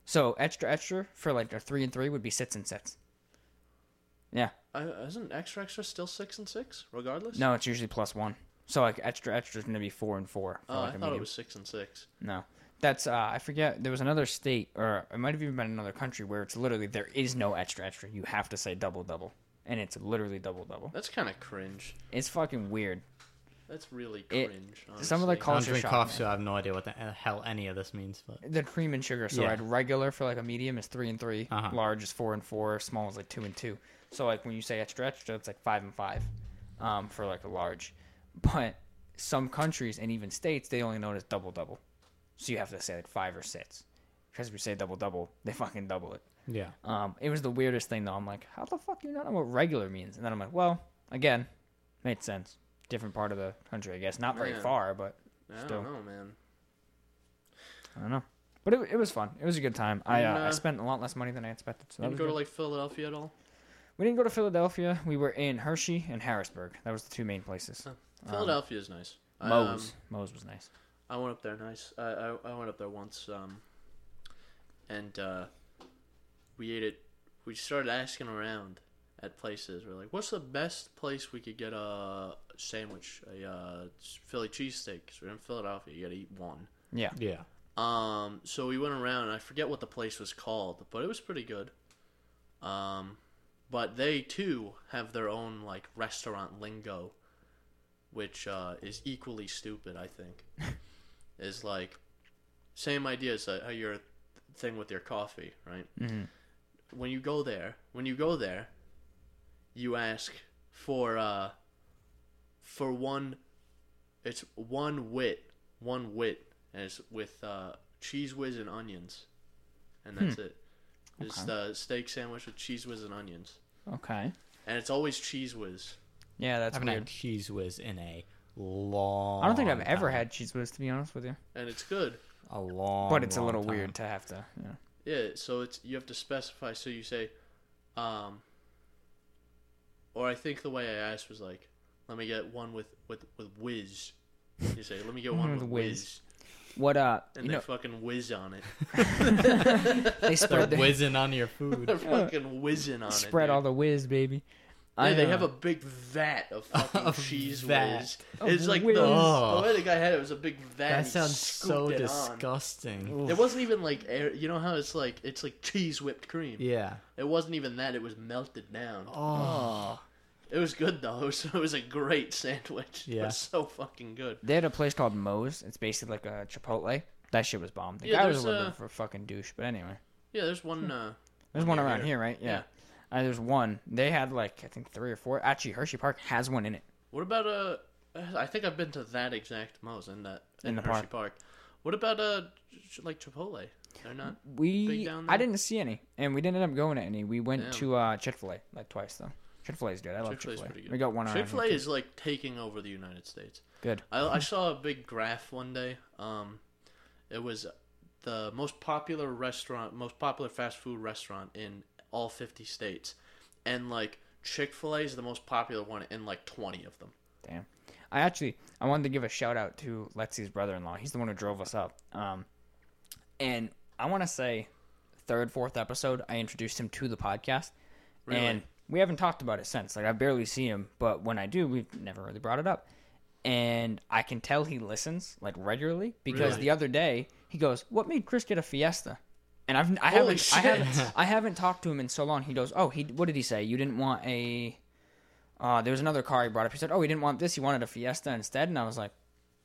Speaker 2: So extra extra for like a three and three would be six and six. Yeah.
Speaker 1: Uh, isn't extra extra still six and six, regardless?
Speaker 2: No, it's usually plus one. So like extra extra is gonna be four and four.
Speaker 1: Oh,
Speaker 2: like
Speaker 1: I thought
Speaker 2: medium.
Speaker 1: it was six and six.
Speaker 2: No, that's uh, I forget. There was another state, or it might have even been another country where it's literally there is no extra extra. You have to say double double, and it's literally double double.
Speaker 1: That's kind of cringe.
Speaker 2: It's fucking weird.
Speaker 1: That's really
Speaker 2: It-
Speaker 1: cringe.
Speaker 2: some of the
Speaker 1: honestly.
Speaker 3: I don't
Speaker 2: Culture
Speaker 3: drink
Speaker 2: shock,
Speaker 3: coffee,
Speaker 2: man.
Speaker 3: so I have no idea what the hell any of this means. But
Speaker 2: The cream and sugar. So
Speaker 3: Yeah.
Speaker 2: I'd regular for like a medium is three and 3
Speaker 3: Uh-huh.
Speaker 2: large is four and four, small is like two and two. So like when you say extra extra, it's like five and five. um, for like a large. But some countries and even states they only know it as double double, so you have to say like five or six. Because if you say double double, they fucking double it.
Speaker 3: Yeah.
Speaker 2: Um, it was the weirdest thing though. I'm like, how the fuck do you not know what regular means? And then I'm like, well, again, made sense. Different part of the country, I guess. Not very
Speaker 1: Yeah.
Speaker 2: far, but
Speaker 1: I
Speaker 2: Still.
Speaker 1: don't know, man.
Speaker 2: I don't know. But it, it was fun. It was a good time. I uh, I
Speaker 1: uh,
Speaker 2: spent a lot less money than I expected. So that
Speaker 1: Didn't
Speaker 2: was
Speaker 1: go
Speaker 2: good.
Speaker 1: to like Philadelphia at all?
Speaker 2: we didn't go to Philadelphia. We were in Hershey and Harrisburg. That was the two main places.
Speaker 1: Huh. Philadelphia is nice. I,
Speaker 2: Moe's.
Speaker 1: um,
Speaker 2: Moe's was nice.
Speaker 1: I went up there nice. I, I, I went up there once, um, and uh, we ate it. We started asking around at places. We're like, "What's the best place we could get a sandwich, a uh, Philly cheesesteak?" Because we're in Philadelphia, you gotta eat one.
Speaker 2: Yeah.
Speaker 3: Yeah.
Speaker 1: Um, so we went around, and I forget what the place was called, but it was pretty good. Um, but they too have their own like restaurant lingo, which uh, is equally stupid. I think is like same idea as uh, how your thing with your coffee, right?
Speaker 2: hmm
Speaker 1: When you go there, when you go there, you ask for uh, for one. It's one wit, one wit, and it's with uh, Cheez Whiz and onions, and that's it. It's
Speaker 2: Okay.
Speaker 1: the steak sandwich with Cheez Whiz and onions,
Speaker 2: Okay.
Speaker 1: and it's always Cheez Whiz.
Speaker 2: Yeah,
Speaker 3: I
Speaker 2: that's
Speaker 3: haven't
Speaker 2: weird.
Speaker 3: had Cheez Whiz in a long.
Speaker 2: I don't think I've ever had Cheez Whiz, to be honest with you.
Speaker 1: and it's good.
Speaker 3: a long.
Speaker 2: but it's a little
Speaker 3: time.
Speaker 2: weird to have to. You know.
Speaker 1: Yeah, so it's you have to specify. So you say, um, or I think the way I asked was like, let me get one with with with whiz. You say, let me get one
Speaker 2: With
Speaker 1: with
Speaker 2: whiz.
Speaker 1: whiz,
Speaker 2: What uh?
Speaker 1: and
Speaker 2: you
Speaker 1: they
Speaker 2: know,
Speaker 1: fucking whiz on it.
Speaker 2: they
Speaker 3: They're
Speaker 2: spread the,
Speaker 3: whizzing on your food.
Speaker 1: They're fucking whizzing on it.
Speaker 2: spread all the whiz, baby.
Speaker 1: Yeah,
Speaker 2: I,
Speaker 1: they
Speaker 2: uh,
Speaker 1: have a big vat of fucking
Speaker 3: Of
Speaker 1: cheese
Speaker 3: vat.
Speaker 1: whiz.
Speaker 2: Of
Speaker 1: It's like
Speaker 2: whiz.
Speaker 1: the,
Speaker 3: Oh.
Speaker 1: the way the guy had it was a big vat.
Speaker 3: That sounds so
Speaker 1: it
Speaker 3: disgusting.
Speaker 1: It wasn't even like air. You know how it's like it's like cheese whipped cream.
Speaker 3: Yeah.
Speaker 1: It wasn't even that. It was melted down.
Speaker 3: Oh.
Speaker 1: It was good though. It was, it was a great sandwich. It
Speaker 3: Yeah.
Speaker 1: was so fucking good.
Speaker 2: They had a place called Moe's. It's basically like a Chipotle. That shit was bomb. The
Speaker 1: Yeah,
Speaker 2: guy was a little
Speaker 1: uh,
Speaker 2: bit of a fucking douche, but anyway.
Speaker 1: Yeah, there's one. Uh,
Speaker 2: There's
Speaker 1: one
Speaker 2: one around
Speaker 1: here.
Speaker 2: here, right? Yeah.
Speaker 1: Yeah.
Speaker 2: Uh, there's one. They had like I think three or four. Actually, Hershey Park has one in it.
Speaker 1: what about uh? I think I've been to that exact Moe's in that in,
Speaker 2: In the
Speaker 1: Hershey
Speaker 2: park.
Speaker 1: Park. What about uh, like Chipotle? They're not.
Speaker 2: We I didn't see any, and we didn't end up going to any. We went
Speaker 1: Damn.
Speaker 2: to uh, Chick Fil A like twice though. Chick Fil A is good. I love Chick
Speaker 1: Chick-fil-A's
Speaker 2: A. We got one.
Speaker 1: Chick Fil A is like taking over the United States.
Speaker 2: good.
Speaker 1: I, I saw a big graph one day. Um, it was the most popular restaurant, most popular fast food restaurant in all 50 states, and like Chick Fil A is the most popular one in like 20 of them.
Speaker 2: Damn. I actually I wanted to give a shout out to Lexi's brother-in-law. He's the one who drove us up. Um, and I want to say third, fourth episode, I introduced him to the podcast,
Speaker 1: Really?
Speaker 2: and we haven't talked about it since. Like I barely see him, but when I do, we've never really brought it up. And I can tell he listens like regularly because
Speaker 1: Really?
Speaker 2: the other day he goes, "What made Chris get a Fiesta?" And I've I
Speaker 1: Holy
Speaker 2: haven't I haven't I haven't talked to him in so long. He goes, "Oh, he what did he say? You didn't want a." Uh, there was another car he brought up. He said, "Oh, he didn't want this. He wanted a Fiesta instead." And I was like,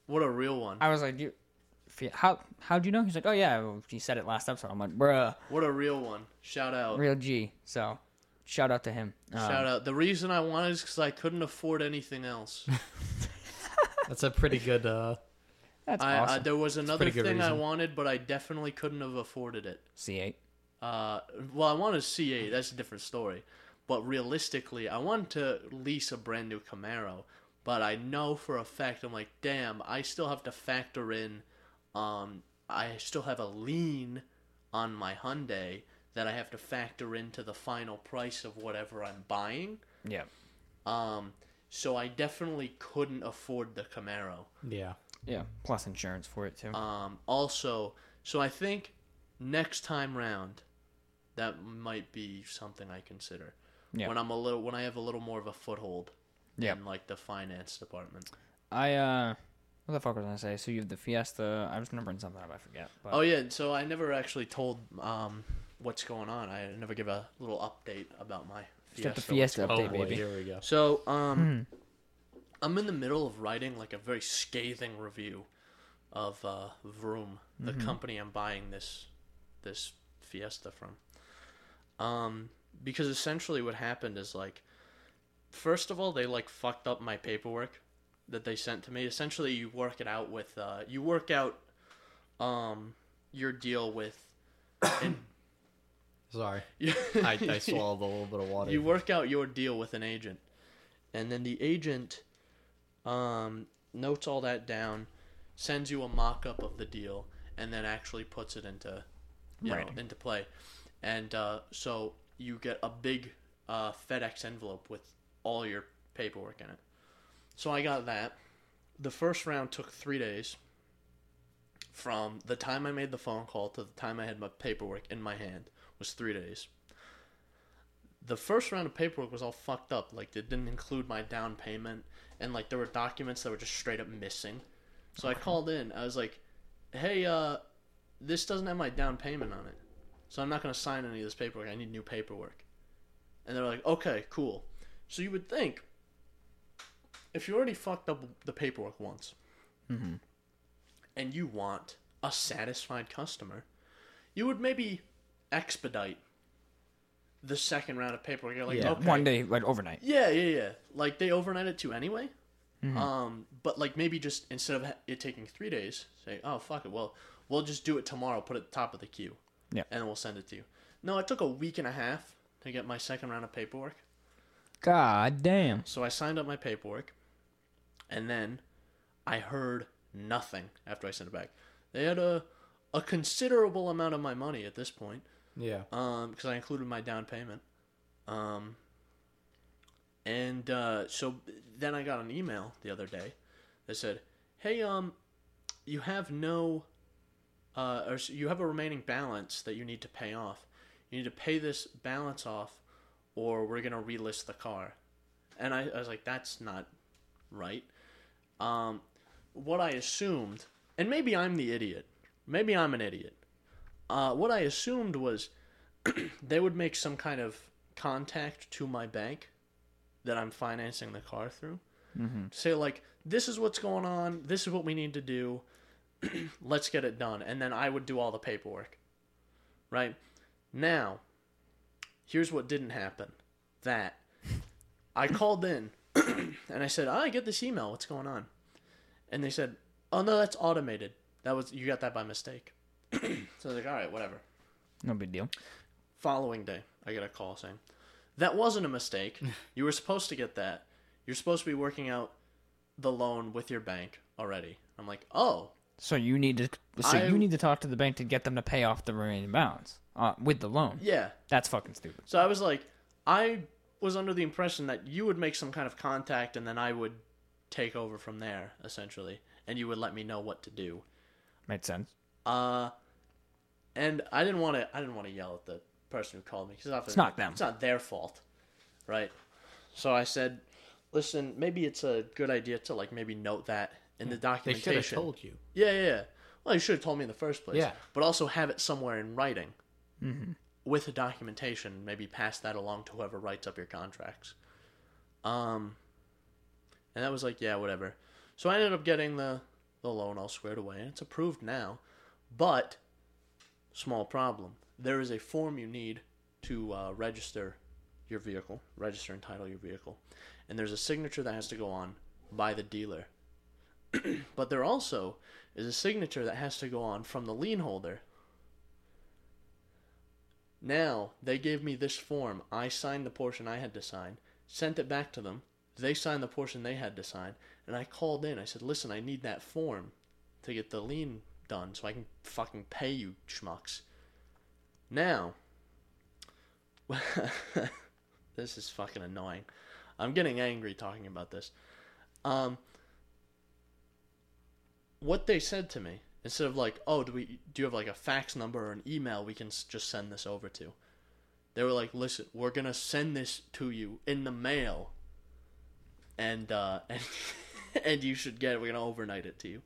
Speaker 1: What a real one.
Speaker 2: "I was like, you, how how'd you know?" He's like, "Oh yeah, well, he said it last episode." I'm like, "Bruh,
Speaker 1: What a real one. Shout out.
Speaker 2: real G." So, shout out to him. Um,
Speaker 1: Shout out. The reason I wanted is because I couldn't afford anything else.
Speaker 3: That's a pretty good. uh
Speaker 2: That's
Speaker 1: I, I, there was another
Speaker 3: pretty good
Speaker 1: thing I wanted, but I definitely couldn't have afforded it.
Speaker 2: C8.
Speaker 1: Uh, well, I wanted a C8. That's a different story. But realistically, I wanted to lease a brand new Camaro. But I know for a fact, I'm like, damn, I still have to factor in. Um, I still have a lien on my Hyundai that I have to factor into the final price of whatever I'm buying.
Speaker 2: Yeah.
Speaker 1: Um, so I definitely couldn't afford the Camaro.
Speaker 3: Yeah.
Speaker 2: Yeah. Plus insurance for it too.
Speaker 1: Um, also, so I think next time round, that might be something I consider.
Speaker 2: Yeah.
Speaker 1: When I'm a little, when I have a little more of a foothold
Speaker 2: Yeah.
Speaker 1: in like the finance department.
Speaker 2: I uh, what the fuck was I gonna say? So you have the Fiesta. I was gonna bring something up. I forget. But
Speaker 1: Oh yeah, so I never actually told um what's going on. I never give a little update about my
Speaker 2: Just got the
Speaker 1: Fiesta.
Speaker 2: Fiesta
Speaker 3: Oh
Speaker 2: update,
Speaker 3: boy,
Speaker 2: baby.
Speaker 3: here we go.
Speaker 1: So um, I'm in the middle of writing like a very scathing review of uh, Vroom, the company I'm buying this this Fiesta from. Um, because essentially what happened is like first of all, they like fucked up my paperwork that they sent to me. Essentially, you work it out with uh, you work out um your deal with
Speaker 3: Sorry, I, I swallowed a little bit of water.
Speaker 1: you work out your deal with an agent, and then the agent um notes all that down, sends you a mock up of the deal, and then actually puts it into you know, into play, and uh, so you get a big uh, FedEx envelope with all your paperwork in it. So I got that. The first round took three days. From the time I made the phone call to the time I had my paperwork in my hand was three days. The first round of paperwork was all fucked up. Like it didn't include my down payment, and like there were documents that were just straight up missing. So I called in. I was like, "Hey, uh, this doesn't have my down payment on it, so I'm not gonna sign any of this paperwork. I need new paperwork." And they're like, "Okay, cool." So you would think, if you already fucked up the paperwork once, and you want a satisfied customer, you would maybe expedite the second round of paperwork. You're like,
Speaker 2: yeah,
Speaker 1: okay,
Speaker 2: one day, like overnight.
Speaker 1: yeah, yeah, yeah. Like they overnight it too anyway. Um, but like maybe just instead of it taking three days, say, oh fuck it, well we'll just do it tomorrow. Put it at the top of the queue.
Speaker 2: Yeah.
Speaker 1: and we'll send it to you. No, it took a week and a half to get my second round of paperwork.
Speaker 2: God damn.
Speaker 1: So I signed up my paperwork, and then I heard nothing after I sent it back. They had a a considerable amount of my money at this point
Speaker 3: yeah,
Speaker 1: um, because I included my down payment. Um, and uh, so then I got an email the other day that said, "Hey, um, you have no, uh, or you have a remaining balance that you need to pay off. You need to pay this balance off, or we're gonna relist the car." And I, I was like, "That's not right." Um, what I assumed, and maybe I'm the idiot. Maybe I'm an idiot. Uh, what I assumed was they would make some kind of contact to my bank that I'm financing the car through. Mm-hmm. Say like, this is what's going on. This is what we need to do. Let's get it done, and then I would do all the paperwork. Right now, here's what didn't happen. That I called in and I said, oh, I get this email. What's going on? And they said, oh no, that's automated. That was you got that by mistake. So I was like, all right, whatever.
Speaker 2: No big deal.
Speaker 1: Following day, I get a call saying, "That wasn't a mistake. you were supposed to get that. You're supposed to be working out the loan with your bank already." I'm like, "Oh,
Speaker 2: So you need to, so
Speaker 1: I-
Speaker 2: you need to talk to the bank to get them to pay off the remaining balance uh, with the loan.
Speaker 1: yeah."
Speaker 2: That's fucking stupid.
Speaker 1: So I was like, I was under the impression that you would make some kind of contact and then I would take over from there, essentially, and you would let me know what to do.
Speaker 2: Made sense.
Speaker 1: Uh, and I didn't want to. I didn't want to yell at the person who called me because
Speaker 2: It's not them.
Speaker 1: It's not their fault, right? So I said, "Listen, maybe it's a good idea to like maybe note that in the documentation."
Speaker 3: they should have
Speaker 1: documentation."
Speaker 3: told you.
Speaker 1: Yeah, yeah, yeah. Well, you should have told me in the first place.
Speaker 3: Yeah.
Speaker 1: But also have it somewhere in writing with the documentation. Maybe pass that along to whoever writes up your contracts. Um, and that was like, yeah, whatever. So I ended up getting the the loan all squared away, and it's approved now. But small problem. There is a form you need to uh, register your vehicle, register and title your vehicle, and there's a signature that has to go on by the dealer. but there also is a signature that has to go on from the lien holder. Now, they gave me this form. I signed the portion I had to sign, sent it back to them. They signed the portion they had to sign, and I called in. I said, "Listen, I need that form to get the lien done so I can fucking pay you schmucks." Now, this is fucking annoying. I'm getting angry talking about this. Um, what they said to me instead of like, "Oh, do we do you have like a fax number or an email we can just send this over to?" They were like, "Listen, we're gonna send this to you in the mail, and uh, and and you should get it. We're gonna overnight it to you,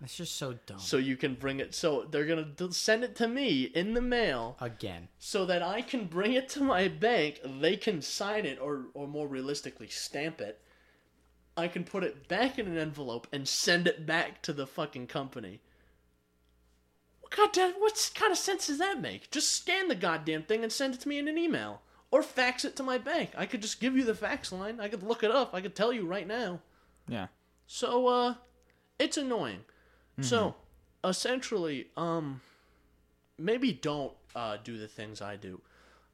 Speaker 3: That's just so dumb.
Speaker 1: so you can bring it. So they're gonna send it to me in the mail."
Speaker 3: Again,
Speaker 1: so that I can bring it to my bank. They can sign it, or or more realistically, stamp it. I can put it back in an envelope and send it back to the fucking company. What goddamn? What kind of sense does that make? Just scan the goddamn thing and send it to me in an email, or fax it to my bank. I could just give you the fax line. I could look it up. I could tell you right now.
Speaker 2: Yeah.
Speaker 1: So uh it's annoying. So essentially, um maybe don't uh do the things I do.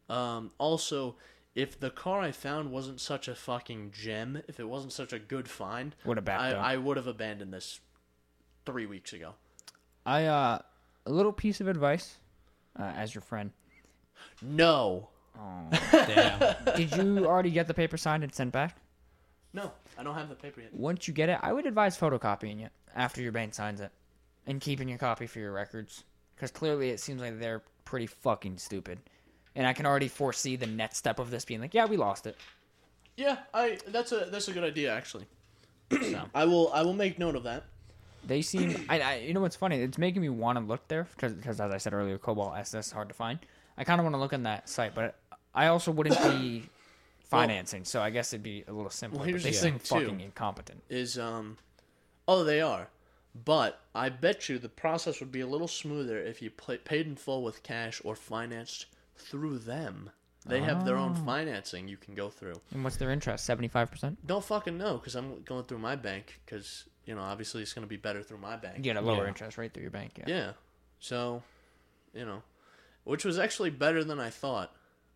Speaker 1: Um also if the car I found wasn't such a fucking gem, if it wasn't such a good find,
Speaker 2: Would have
Speaker 1: I. I would have abandoned this three weeks ago.
Speaker 2: I uh a little piece of advice uh, as your friend.
Speaker 1: No.
Speaker 3: Damn.
Speaker 2: Did you already get the paper signed and sent back?
Speaker 1: No, I don't have the paper yet.
Speaker 2: Once you get it, I would advise photocopying it after your bank signs it and keeping your copy for your records because clearly it seems like they're pretty fucking stupid. And I can already foresee the next step of this being like, yeah, we lost it.
Speaker 1: Yeah, I that's a that's a good idea actually. I will I will make note of that.
Speaker 2: They seem, I, I, you know what's funny? It's making me want to look there because, because as I said earlier, Cobalt SS is hard to find. I kind of want to look on that site, but I also wouldn't be financing, so I guess it'd be a little simpler.
Speaker 1: Well,
Speaker 2: but they
Speaker 1: the
Speaker 2: seem fucking incompetent.
Speaker 1: Is um oh they are. But I bet you the process would be a little smoother if you pla paid in full with cash or financed through them. They have their own financing you can go through.
Speaker 2: And what's their interest? Seventy five percent.
Speaker 1: Don't fucking know because I'm going through my bank because you know obviously it's going to be better through my bank.
Speaker 2: You get a lower
Speaker 3: Yeah.
Speaker 2: interest rate through your bank. Yeah.
Speaker 1: Yeah. So, you know, which was actually better than I thought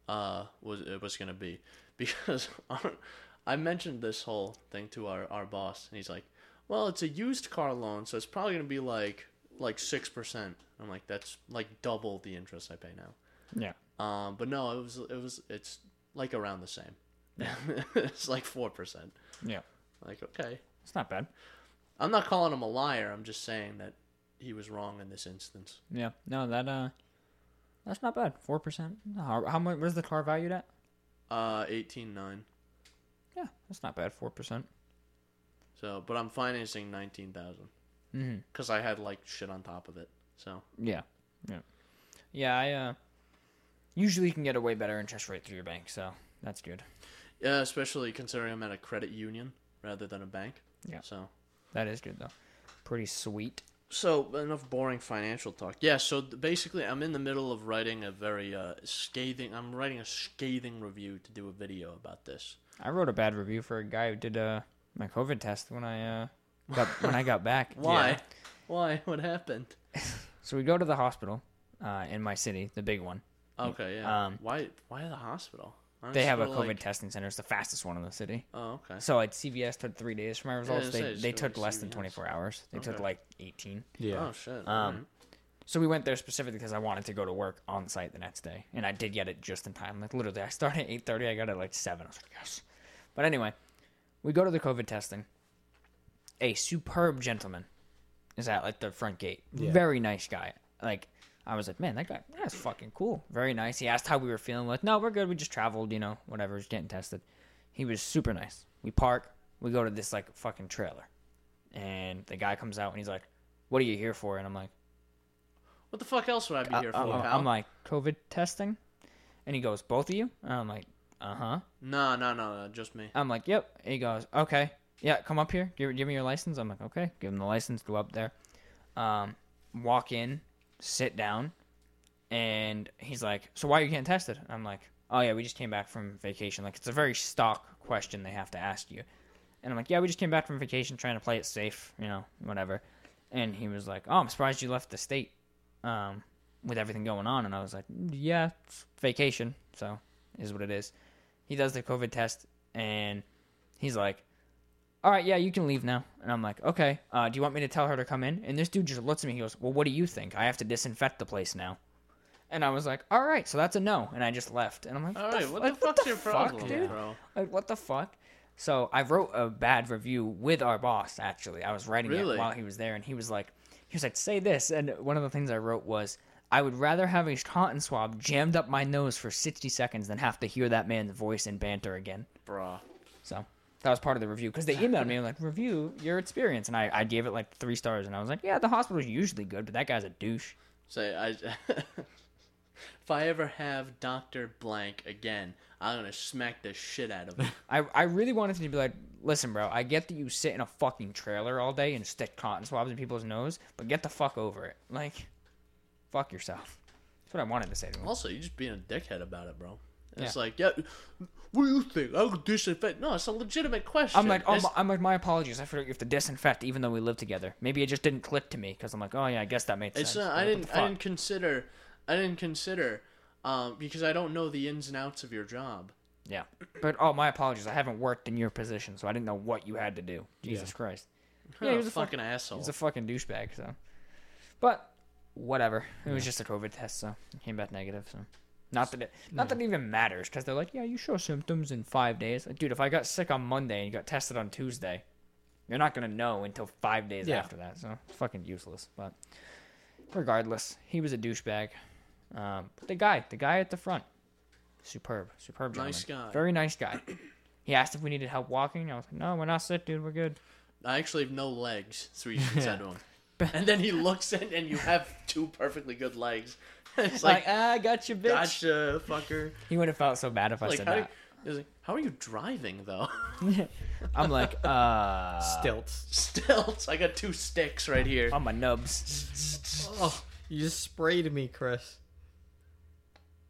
Speaker 1: uh, was it was gonna be because our, I mentioned this whole thing to our, our boss and he's like, "Well, it's a used car loan, so it's probably gonna be like like six percent." I'm like, "That's like double the interest I pay now."
Speaker 2: Yeah.
Speaker 1: Um, but no, it was it was it's like around the same. it's like four percent.
Speaker 2: Yeah.
Speaker 1: Like okay,
Speaker 2: It's not bad.
Speaker 1: I'm not calling him a liar. I'm just saying that he was wrong in this instance.
Speaker 2: Yeah. No, that uh, that's not bad. Four percent. How, how much? Where's the car valued at?
Speaker 1: Uh, eighteen nine.
Speaker 2: Yeah, that's not bad. Four percent.
Speaker 1: So, but I'm financing nineteen thousand
Speaker 2: Mm-hmm.
Speaker 1: because I had like shit on top of it. So
Speaker 2: Yeah. Yeah. Yeah. I uh, usually you can get a way better interest rate through your bank, so that's good.
Speaker 1: yeah, especially considering I'm at a credit union rather than a bank.
Speaker 2: Yeah.
Speaker 1: So,
Speaker 2: That is good though. Pretty sweet.
Speaker 1: so enough boring financial talk. Yeah. So th- basically, I'm in the middle of writing a very uh, scathing. I'm writing a scathing review to do a video about this.
Speaker 2: I wrote a bad review for a guy who did uh my COVID test when I uh got when I got back.
Speaker 1: Why?
Speaker 2: Yeah.
Speaker 1: Why? What happened?
Speaker 2: So we go to the hospital uh, in my city, the big one.
Speaker 1: Okay. Yeah.
Speaker 2: Um,
Speaker 1: why? Why the hospital? Aren't
Speaker 2: They have a COVID
Speaker 1: like-
Speaker 2: testing center. It's the fastest one in the city.
Speaker 1: Oh, okay.
Speaker 2: So like CVS took three days for my results.
Speaker 1: was
Speaker 2: they
Speaker 1: say,
Speaker 2: they took
Speaker 1: like
Speaker 2: less than 24 hours. They took like 18.
Speaker 3: Yeah.
Speaker 1: Oh shit.
Speaker 2: Um,
Speaker 1: alright.
Speaker 2: So we went there specifically because I wanted to go to work on site the next day, and I did get it just in time. Like literally, I started at 8:30. I got it at like seven. I was like, yes. But anyway, we go to the COVID testing. A superb gentleman is at like the front gate.
Speaker 3: Yeah.
Speaker 2: Very nice guy. Like I was like, man, that guy, that's fucking cool. Very nice. He asked how we were feeling. We're like, no, we're good. We just traveled, you know, whatever. Just getting tested. He was super nice. We park. We go to this like fucking trailer, and the guy comes out and he's like, "What are you here for?" And I'm like.
Speaker 1: what the fuck else would I be here for,
Speaker 2: Uh, uh,
Speaker 1: pal?
Speaker 2: I'm like, COVID testing? And he goes, both of you? And I'm like, uh huh.
Speaker 1: no, no, no, no, just me.
Speaker 2: I'm like, yep. He goes, okay. Yeah, come up here. Give, give me your license. I'm like, okay. Give him the license. Go up there. Um, walk in, sit down. And he's like, so why are you getting tested? I'm like, oh, yeah, we just came back from vacation. Like, it's a very stock question they have to ask you. And I'm like, yeah, we just came back from vacation trying to play it safe, you know, whatever. And he was like, oh, I'm surprised you left the state um, with everything going on. And I was like, yeah, it's vacation. So, is what it is. He does the COVID test, and he's like, all right, yeah, you can leave now. And I'm like, okay, uh, do you want me to tell her to come in? And this dude just looks at me. He goes, well, what do you think? I have to disinfect the place now. And I was like, all right, so that's a no. And I just left. And I'm like,
Speaker 1: All
Speaker 2: the
Speaker 1: right,
Speaker 2: f-
Speaker 1: what
Speaker 2: like,
Speaker 1: the fuck's your
Speaker 2: fuck,
Speaker 1: problem,
Speaker 2: dude?
Speaker 1: bro?
Speaker 2: Like, what the fuck? So I wrote a bad review with our boss. Actually, I was writing
Speaker 1: Really?
Speaker 2: it while he was there, and he was like, he was like, say this. And one of the things I wrote was, I would rather have a cotton swab jammed up my nose for 60 seconds than have to hear that man's voice and banter again.
Speaker 1: Bruh.
Speaker 2: So that was part of the review because they emailed me like, review your experience, and I, I gave it like three stars, and I was like, yeah, the hospital's usually good, but that guy's a douche.
Speaker 1: So I. if I ever have Doctor Blank again, I'm gonna smack the shit out of him.
Speaker 2: I, I really wanted to be like, listen, bro, I get that you sit in a fucking trailer all day and stick cotton swabs in people's nose, but get the fuck over it. Like, fuck yourself. That's what I wanted to say to him.
Speaker 1: also, you're just being a dickhead about it, bro. It's like, yeah, what do you think? I would disinfect. No, it's a legitimate question.
Speaker 2: I'm like, oh, my, I'm like, my apologies. I forgot you have to disinfect, even though we live together. Maybe it just didn't click to me because I'm like, oh yeah, I guess that makes
Speaker 1: It's
Speaker 2: sense.
Speaker 1: not. I didn't. I didn't consider. I didn't consider, um, because I don't know the ins and outs of your job.
Speaker 2: Yeah, but oh, my apologies. I haven't worked in your position, so I didn't know what you had to do. Jesus Christ. Yeah, he was a
Speaker 1: fucking
Speaker 2: fuck-
Speaker 1: asshole.
Speaker 2: He's a fucking douchebag. So, but whatever. It was just a COVID test, so it came back negative. So, not that it, not that it even matters, because they're like, yeah, you show symptoms in five days. Like, dude, if I got sick on Monday and you got tested on Tuesday, you're not gonna know until five days
Speaker 3: Yeah.
Speaker 2: after that. So it's fucking useless. But regardless, he was a douchebag. Um, but the guy, the guy at the front, superb, superb gentleman.
Speaker 1: Nice guy.
Speaker 2: very nice guy. he asked if we needed help walking. I was like, no, we're not sick, dude. We're good.
Speaker 1: I actually have no legs. So you should said to him. And then he looks in, and you have two perfectly good legs. It's
Speaker 2: Like,
Speaker 1: like,
Speaker 2: ah, I got you, bitch.
Speaker 1: gotcha, fucker.
Speaker 2: He would have felt so bad if I
Speaker 1: Like,
Speaker 2: said
Speaker 1: how,
Speaker 2: that.
Speaker 1: he's like, how are you driving though?
Speaker 2: I'm like, uh,
Speaker 3: Stilts.
Speaker 1: Stilts. I got two sticks right here.
Speaker 2: on my nubs.
Speaker 3: Oh, you just sprayed me, Chris.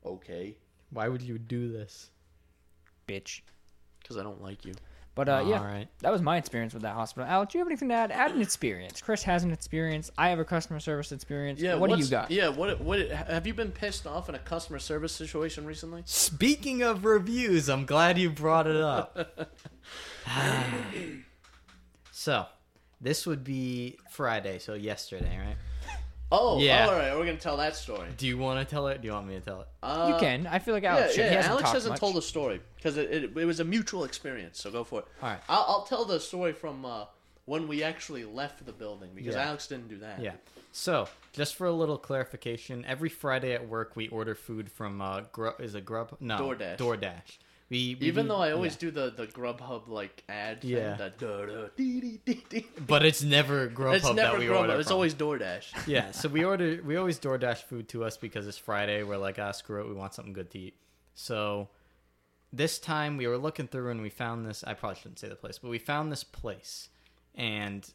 Speaker 1: Okay,
Speaker 3: Why would you do this?
Speaker 2: Bitch.
Speaker 1: because I don't like you.
Speaker 2: But uh, yeah,
Speaker 3: All right.
Speaker 2: that was my experience with that hospital. Alex, do you have anything to add? Add an experience. Chris has an experience. I have a customer service experience.
Speaker 1: Yeah.
Speaker 2: what do you got?
Speaker 1: Yeah. What? What? Have you been pissed off in a customer service situation recently?
Speaker 3: Speaking of reviews, I'm glad you brought it up. so, this would be Friday, so yesterday, right?
Speaker 1: Oh,
Speaker 3: Yeah.
Speaker 1: all right. We're gonna tell that story.
Speaker 3: Do you want to tell it? Do you want me to tell it?
Speaker 1: Uh,
Speaker 2: you can. I feel like
Speaker 1: Yeah,
Speaker 2: Alex should.
Speaker 1: yeah.
Speaker 2: He hasn't
Speaker 1: Alex hasn't
Speaker 2: much.
Speaker 1: told a story because it, it, it was a mutual experience. So go for it.
Speaker 3: All right.
Speaker 1: I'll, I'll tell the story from uh, when we actually left the building because
Speaker 3: Yeah.
Speaker 1: Alex didn't do that.
Speaker 3: Yeah. So, just for a little clarification, every Friday at work we order food from uh, Grub. Is it Grub? No,
Speaker 1: DoorDash.
Speaker 3: DoorDash. We, we
Speaker 1: Even
Speaker 3: do-
Speaker 1: though I always
Speaker 3: yeah.
Speaker 1: do the the Grubhub like ad, thing,
Speaker 3: Yeah.
Speaker 1: that dee, dee, dee,
Speaker 3: but it's never Grubhub
Speaker 1: it's never
Speaker 3: that we
Speaker 1: Grubhub.
Speaker 3: order
Speaker 1: It's
Speaker 3: from.
Speaker 1: always DoorDash.
Speaker 3: yeah, so we order we always DoorDash food to us because it's Friday. We're like, ah, screw it, we want something good to eat. So this time we were looking through and we found this. I probably shouldn't say the place, but we found this place, and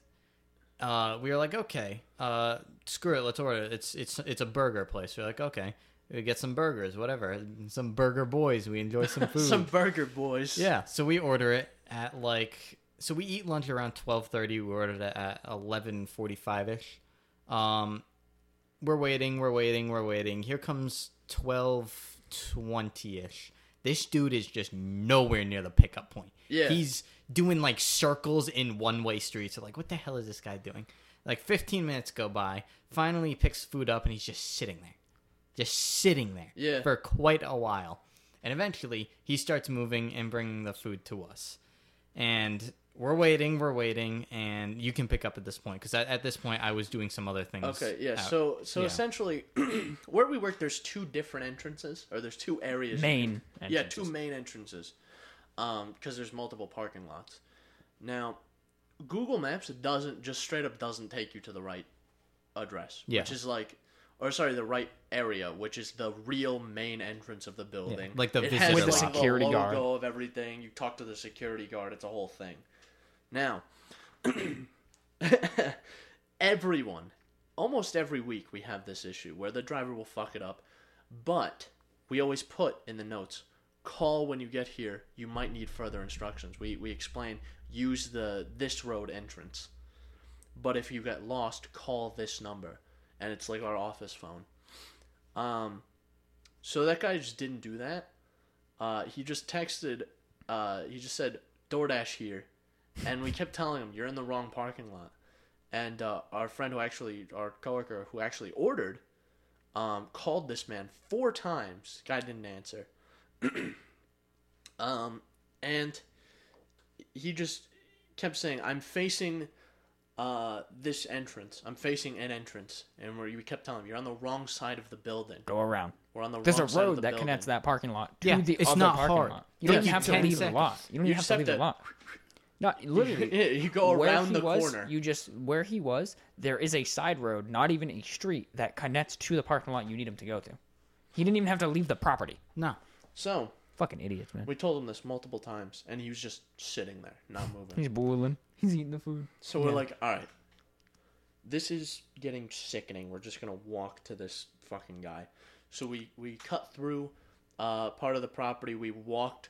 Speaker 3: uh, we were like, okay, uh, screw it, let's order. it. It's it's it's a burger place. We're like, okay, we get some burgers, whatever, some burger boys. We enjoy some food.
Speaker 1: Some burger boys.
Speaker 3: Yeah, so we order it at like so we eat lunch around twelve thirty. We ordered it at eleven forty five ish. Um, we're waiting, we're waiting, we're waiting. Here comes twelve twenty ish. This dude is just nowhere near the pickup point.
Speaker 1: Yeah.
Speaker 3: he's doing like circles in one way streets. So like, what the hell is this guy doing? Like fifteen minutes go by. Finally, he picks food up and he's just sitting there, just sitting there
Speaker 1: Yeah.
Speaker 3: for quite a while. And eventually, he starts moving and bringing the food to us. And we're waiting, we're waiting, and you can pick up at this point because at, at this point I was doing some other things.
Speaker 1: Okay, yeah.
Speaker 3: out.
Speaker 1: So so
Speaker 3: yeah.
Speaker 1: essentially, where we work, there's two different entrances, or there's two areas.
Speaker 2: Main.
Speaker 1: Yeah, two main entrances. Um, because there's multiple parking lots. Now, Google Maps doesn't just straight up doesn't take you to the right address,
Speaker 3: Yeah.
Speaker 1: which is like, or sorry, the right area, which is the real main entrance of the building,
Speaker 3: like the
Speaker 1: it
Speaker 3: visitor
Speaker 1: has
Speaker 2: With the
Speaker 1: like
Speaker 2: security
Speaker 1: the
Speaker 2: guard.
Speaker 1: logo of everything. You talk to the security guard. It's a whole thing. Now, everyone, almost every week, we have this issue where the driver will fuck it up, but we always put in the notes call when you get here you might need further instructions we, we explain use the this road entrance but if you get lost call this number and it's like our office phone. Um so that guy just didn't do that. Uh he just texted uh he just said DoorDash here. And we kept telling him you're in the wrong parking lot. And uh, our friend who actually our coworker who actually ordered um, called this man four times. Guy didn't answer. Um, and he just kept saying i'm facing uh, this entrance i'm facing an entrance and where we kept telling him you're on the wrong side of the building
Speaker 2: Go around.
Speaker 1: we're on the
Speaker 2: There's
Speaker 1: wrong
Speaker 2: a
Speaker 1: side of
Speaker 2: road
Speaker 1: the
Speaker 2: that
Speaker 1: building.
Speaker 2: connects that parking lot to
Speaker 3: Yeah,
Speaker 2: the
Speaker 3: it's
Speaker 2: other
Speaker 3: not
Speaker 2: parking
Speaker 3: hard.
Speaker 2: lot. You don't
Speaker 3: Take
Speaker 2: even
Speaker 3: you
Speaker 2: have to
Speaker 3: 10
Speaker 2: leave the
Speaker 3: seconds.
Speaker 2: lot. You don't
Speaker 1: You
Speaker 2: even have
Speaker 1: just
Speaker 2: to
Speaker 1: have
Speaker 2: leave
Speaker 1: to-
Speaker 2: the lot. Not literally.
Speaker 1: Yeah, you go
Speaker 2: where
Speaker 1: around
Speaker 2: he
Speaker 1: the
Speaker 2: was,
Speaker 1: corner
Speaker 2: you just where he was. There is a side road, not even a street, that connects to the parking lot you need him to go to. He didn't even have to leave the property.
Speaker 3: no,
Speaker 1: so
Speaker 2: Fucking idiots, man.
Speaker 1: we told him this multiple times and he was just sitting there not moving
Speaker 2: He's boiling. He's eating the food.
Speaker 1: So we're like, all right, this is getting sickening. We're just gonna walk to this fucking guy. So we we cut through uh, part of the property. We walked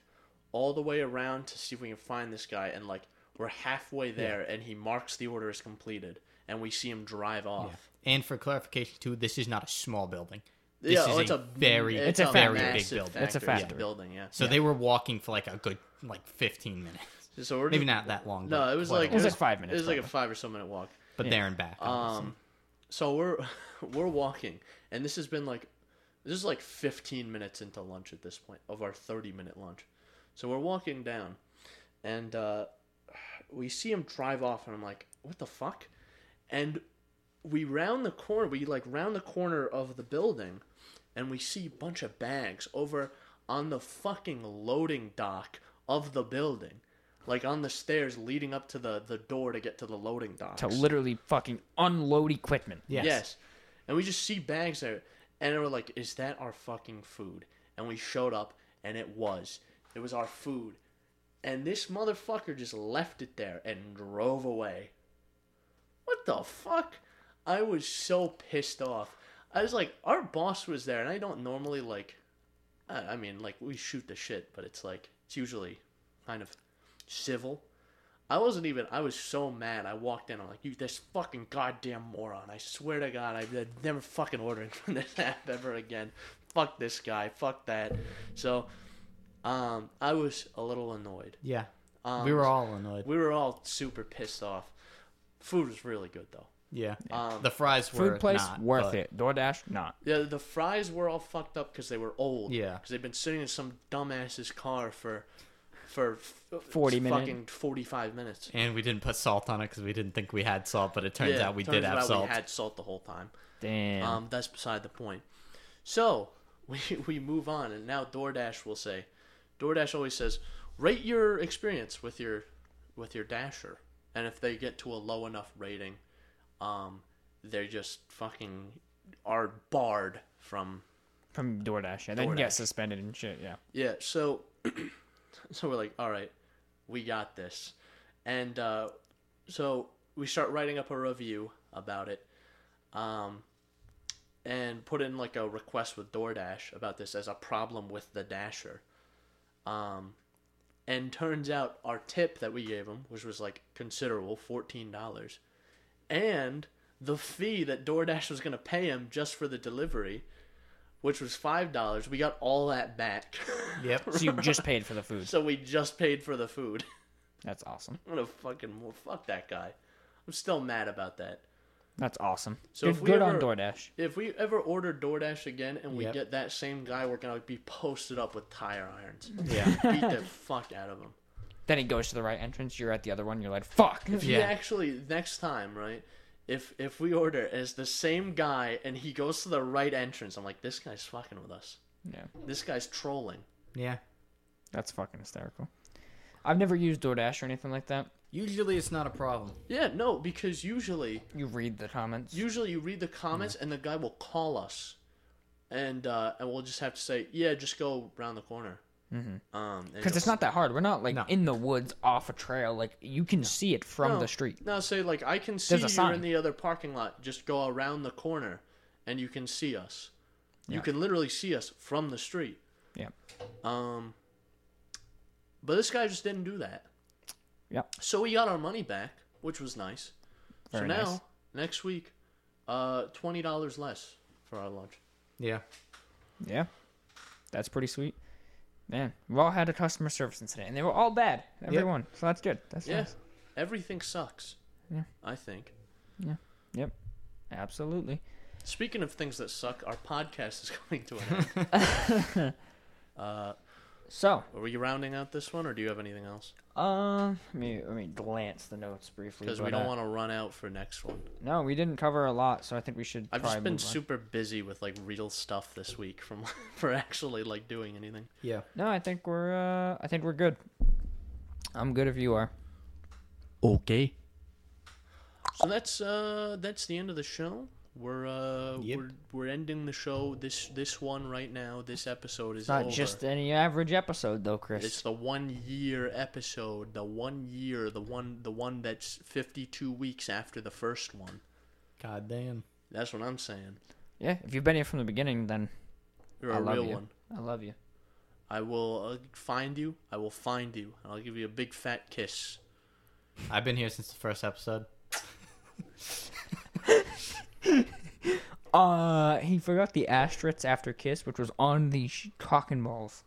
Speaker 1: all the way around to see if we can find this guy, and like we're halfway there, and he marks the order as completed, and we see him drive off.
Speaker 3: And for clarification too, this is not a small building. This
Speaker 1: Yeah,
Speaker 3: is
Speaker 1: oh, it's
Speaker 3: a,
Speaker 1: a
Speaker 3: very,
Speaker 2: It's a
Speaker 3: very big
Speaker 1: massive
Speaker 3: building.
Speaker 2: It's a
Speaker 1: factory
Speaker 2: factory.
Speaker 1: building. Yeah.
Speaker 3: So they were walking for like a good like 15 minutes.
Speaker 1: So we're
Speaker 3: Maybe
Speaker 1: just-
Speaker 3: not that long.
Speaker 1: No, it was
Speaker 3: quite a
Speaker 1: like
Speaker 2: It was like five minutes,
Speaker 1: It was like a five or so minute walk.
Speaker 3: but there and back. obviously.
Speaker 1: Um, so we're we're walking, and this has been like this is like 15 minutes into lunch at this point of our 30 minute lunch. So we're walking down, and uh, we see him drive off, and I'm like, what the fuck? And we round the corner. We like round the corner of the building, and we see a bunch of bags over on the fucking loading dock of the building. Like on the stairs leading up to the, the door to get to the loading docks.
Speaker 2: To literally fucking unload equipment.
Speaker 3: Yes.
Speaker 1: Yes. And we just see bags there. And we're like, is that our fucking food? And we showed up, and it was. It was our food. And this motherfucker just left it there and drove away. What the fuck? I was so pissed off. I was like, our boss was there, and I don't normally, like, I I mean, like, we shoot the shit, but it's like, it's usually kind of civil. I wasn't even. I was so mad. I walked in. I'm like, "You, this fucking goddamn moron! I swear to God, I've never fucking ordering from this app ever again. Fuck this guy. Fuck that." So, um, I was a little annoyed.
Speaker 3: yeah,
Speaker 1: Um,
Speaker 3: we were all annoyed.
Speaker 1: we were all super pissed off. Food was really good though.
Speaker 3: Yeah,
Speaker 1: Um,
Speaker 3: the fries were
Speaker 2: Food place
Speaker 3: not,
Speaker 2: worth
Speaker 3: but-
Speaker 2: it. DoorDash not.
Speaker 1: Yeah, the fries were all fucked up because they were old.
Speaker 3: Yeah.
Speaker 1: because they've been sitting in some dumbass's car for for f-
Speaker 2: 40 minutes.
Speaker 1: fucking forty five minutes.
Speaker 3: And we didn't put salt on it because we didn't think we had salt, but it turns
Speaker 1: Yeah,
Speaker 3: out we
Speaker 1: turns
Speaker 3: did have salt.
Speaker 1: We had salt the whole time.
Speaker 2: Damn.
Speaker 1: Um, that's beside the point. So we we move on, and now DoorDash will say, DoorDash always says, rate your experience with your with your dasher, and if they get to a low enough rating, um, they just fucking are barred from.
Speaker 2: From DoorDash. Yeah, they can get suspended and shit. Yeah.
Speaker 1: Yeah. So so we're like, all right, we got this, and uh, so we start writing up a review about it. Um, and put in like a request with DoorDash about this as a problem with the Dasher. Um, and turns out our tip that we gave him, which was like considerable, fourteen dollars, and the fee that DoorDash was gonna pay him just for the delivery, which was five dollars, we got all that back.
Speaker 3: Yep.
Speaker 2: So you just paid for the food.
Speaker 1: so we just paid for the food.
Speaker 2: That's awesome.
Speaker 1: I'm gonna fucking well, fuck that guy. I'm still mad about that.
Speaker 2: That's awesome.
Speaker 1: So
Speaker 2: good
Speaker 1: if we
Speaker 2: good on
Speaker 1: ever-
Speaker 2: DoorDash.
Speaker 1: If we ever order DoorDash again and we
Speaker 3: Yep.
Speaker 1: get that same guy, we're gonna be posted up with tire irons.
Speaker 3: Yeah.
Speaker 1: Beat the fuck out of him.
Speaker 2: Then he goes to the right entrance. You're at the other one. You're like, fuck.
Speaker 1: If he
Speaker 3: Yeah.
Speaker 1: actually next time, right? If if we order as the same guy and he goes to the right entrance, I'm like, this guy's fucking with us.
Speaker 2: Yeah.
Speaker 1: This guy's trolling.
Speaker 3: Yeah.
Speaker 2: That's fucking hysterical. I've never used DoorDash or anything like that.
Speaker 3: Usually it's not a problem.
Speaker 1: Yeah, no, because usually
Speaker 2: You read the comments.
Speaker 1: usually you read the comments and the guy will call us, and uh, and we'll just have to say, yeah, just go around the corner. Mm-hmm. Um,
Speaker 2: Because it's not that hard. We're not like
Speaker 3: No.
Speaker 2: in the woods off a trail. Like you can see it from
Speaker 1: No.
Speaker 2: the street.
Speaker 1: No, say like I can see
Speaker 2: There's
Speaker 1: you in the other parking lot. Just go around the corner, and you can see us. You
Speaker 2: Yeah.
Speaker 1: can literally see us from the street.
Speaker 2: Yeah.
Speaker 1: Um, but this guy just didn't do that.
Speaker 2: Yep.
Speaker 1: So we got our money back, which was nice.
Speaker 2: Very
Speaker 1: so now
Speaker 2: nice.
Speaker 1: next week, uh, twenty dollars less for our lunch.
Speaker 3: Yeah.
Speaker 2: Yeah. That's pretty sweet. Man, we all had a customer service incident, and they were all bad. Everyone. So that's good. That's
Speaker 1: Yeah,
Speaker 2: nice.
Speaker 1: everything sucks.
Speaker 2: Yeah.
Speaker 1: I think. Yeah.
Speaker 2: Yep. Absolutely.
Speaker 1: Speaking of things that suck, our podcast is coming to an end. uh,
Speaker 2: So,
Speaker 1: are we rounding out this one, or do you have anything else?
Speaker 2: um, let me let me glance the notes briefly.
Speaker 1: Because we don't
Speaker 2: uh,
Speaker 1: want to run out for next one.
Speaker 2: No, we didn't cover a lot, so I think we should.
Speaker 1: I've just been
Speaker 2: move on.
Speaker 1: super busy with like real stuff this week from for actually like doing anything.
Speaker 3: Yeah.
Speaker 2: No, I think we're. Uh, I think we're good. I'm good if you are.
Speaker 1: Okay. So that's uh that's the end of the show. We're uh
Speaker 3: Yep.
Speaker 1: we're we're ending the show. This this one right now. This episode is
Speaker 2: It's not
Speaker 1: over.
Speaker 2: just any average episode, though, Chris.
Speaker 1: It's the one year episode. The one year. The one the one that's fifty two weeks after the first one.
Speaker 3: God damn.
Speaker 1: That's what I'm saying.
Speaker 2: Yeah, if you've been here from the beginning, then
Speaker 1: You're
Speaker 2: I
Speaker 1: a
Speaker 2: love
Speaker 1: real
Speaker 2: you.
Speaker 1: one.
Speaker 2: I love you.
Speaker 1: I will uh, find you. I will find you. and I'll give you a big fat kiss.
Speaker 3: I've been here since the first episode.
Speaker 2: Uh, he forgot the asterisk after kiss, which was on the sh- cock and balls.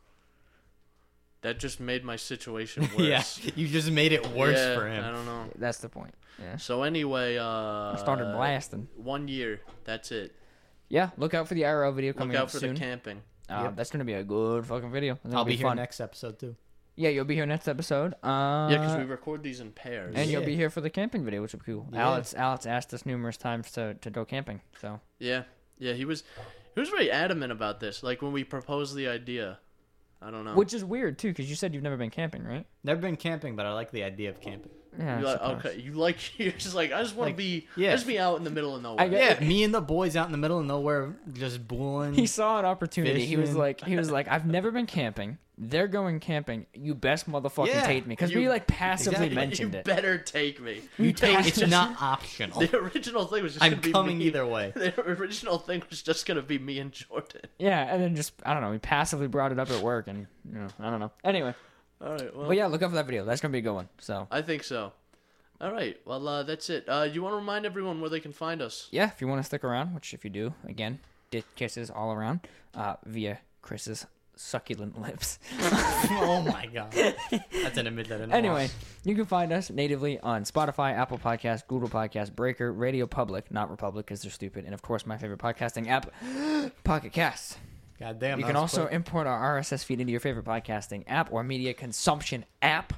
Speaker 1: That just made my situation worse.
Speaker 3: yeah, you just made it worse
Speaker 1: Yeah,
Speaker 3: for him.
Speaker 1: I don't know.
Speaker 2: That's the point. Yeah.
Speaker 1: So anyway, uh,
Speaker 2: I started blasting.
Speaker 1: One year. That's it.
Speaker 2: Yeah, look out for the IRL video coming soon.
Speaker 1: Look out
Speaker 2: up
Speaker 1: for
Speaker 2: soon.
Speaker 1: the camping.
Speaker 2: Uh,
Speaker 3: Yep.
Speaker 2: That's gonna be a good fucking video. It's gonna
Speaker 3: I'll be, here
Speaker 2: fun.
Speaker 3: next episode too.
Speaker 2: Yeah, you'll be here next episode. Uh,
Speaker 1: Yeah, because we record these in pairs.
Speaker 2: and you'll
Speaker 3: Yeah.
Speaker 2: be here for the camping video, which would be cool.
Speaker 3: Yeah.
Speaker 2: Alex, Alex asked us numerous times to, to go camping. So
Speaker 1: Yeah, yeah. He was, he was very adamant about this. Like when we proposed the idea. I don't know.
Speaker 2: which is weird too, because you said you've never been camping, right?
Speaker 3: Never been camping, but I like the idea of camping.
Speaker 2: Yeah.
Speaker 1: You
Speaker 2: I
Speaker 1: like,
Speaker 2: suppose.
Speaker 1: okay, you like you're just like I just want to
Speaker 3: Like,
Speaker 1: be
Speaker 3: yeah.
Speaker 1: just be out in the middle of nowhere.
Speaker 2: I get-
Speaker 3: Yeah, me and the boys out in the middle of nowhere, just bulling.
Speaker 2: He saw an opportunity. He was
Speaker 3: Fishing.
Speaker 2: like, he was like, I've never been camping. They're going camping. You best motherfucking
Speaker 3: Yeah,
Speaker 2: take me, because
Speaker 1: you-
Speaker 2: we like passively
Speaker 3: Exactly.
Speaker 2: mentioned
Speaker 1: you
Speaker 2: it.
Speaker 1: better take me.
Speaker 3: you take it's
Speaker 1: just-
Speaker 3: not optional.
Speaker 1: The original thing was just
Speaker 3: I'm
Speaker 1: gonna be
Speaker 3: coming
Speaker 1: me.
Speaker 3: either way.
Speaker 1: The original thing was just gonna be me and Jordan.
Speaker 2: Yeah, and then just I don't know. We passively brought it up at work, and you know, I don't know. Anyway,
Speaker 1: All right. Well,
Speaker 2: but yeah, look out for that video. That's gonna be a good one. So
Speaker 1: I think so. All right. Well, uh, that's it. Uh, you want to remind everyone where they can find us?
Speaker 2: yeah, if you want to stick around, which if you do, again, dick kisses all around, uh, via Chris's succulent lips.
Speaker 3: oh my god, that's an image that I didn't
Speaker 2: Anyway, you can find us natively on Spotify, Apple Podcasts, Google Podcasts, Breaker, Radio Public, not Republic because they're stupid, and of course my favorite podcasting app, Pocket Cast.
Speaker 3: God damn.
Speaker 2: You can also
Speaker 3: quick.
Speaker 2: import our RSS feed into your favorite podcasting app or media consumption app.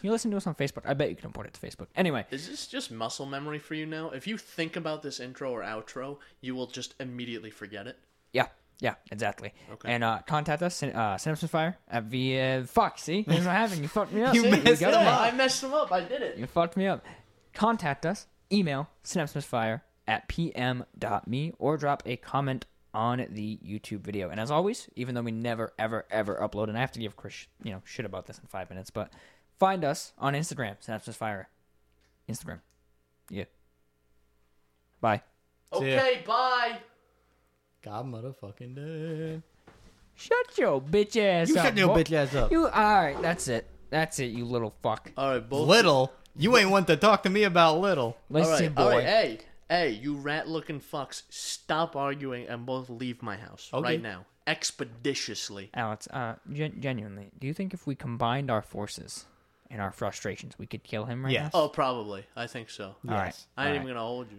Speaker 2: You listen to us on Facebook. I bet you can import it to Facebook. Anyway,
Speaker 1: Is this just muscle memory for you now? If you think about this intro or outro, you will just immediately forget it.
Speaker 2: yeah, yeah, exactly.
Speaker 1: Okay.
Speaker 2: And uh, contact us, uh, Synapses Fire at via. Fuck, see, this is what happened. You fucked me up.
Speaker 3: You
Speaker 2: see?
Speaker 3: messed
Speaker 2: got
Speaker 3: up.
Speaker 1: I messed them up. I did it.
Speaker 2: You fucked me up. Contact us. Email synapsemisfire at pm.me or drop a comment on the YouTube video. And as always, even though we never, ever, ever upload, and I have to give Chris, you know, shit about this in five minutes, but find us on Instagram, synapsemisfire. Instagram. Yeah. Bye.
Speaker 1: Okay, bye.
Speaker 3: God motherfucking damn.
Speaker 2: Shut your bitch ass
Speaker 3: You
Speaker 2: up.
Speaker 3: shut your
Speaker 2: boy.
Speaker 3: bitch ass up.
Speaker 2: You, alright, that's it. That's it, you little fuck.
Speaker 1: All right, both.
Speaker 3: Little, you ain't want to talk to me about little.
Speaker 1: All
Speaker 2: Listen,
Speaker 1: right,
Speaker 2: boy.
Speaker 1: all right. Hey, hey, you rat-looking fucks! Stop arguing and both leave my house
Speaker 3: Okay.
Speaker 1: right now, expeditiously.
Speaker 2: Alex, uh, gen- genuinely, do you think if we combined our forces and our frustrations, we could kill him right now?
Speaker 3: Yes.
Speaker 2: now?
Speaker 1: Oh, probably. I think so.
Speaker 2: All right.
Speaker 3: Yes.
Speaker 1: I ain't
Speaker 2: All
Speaker 1: even gonna hold you.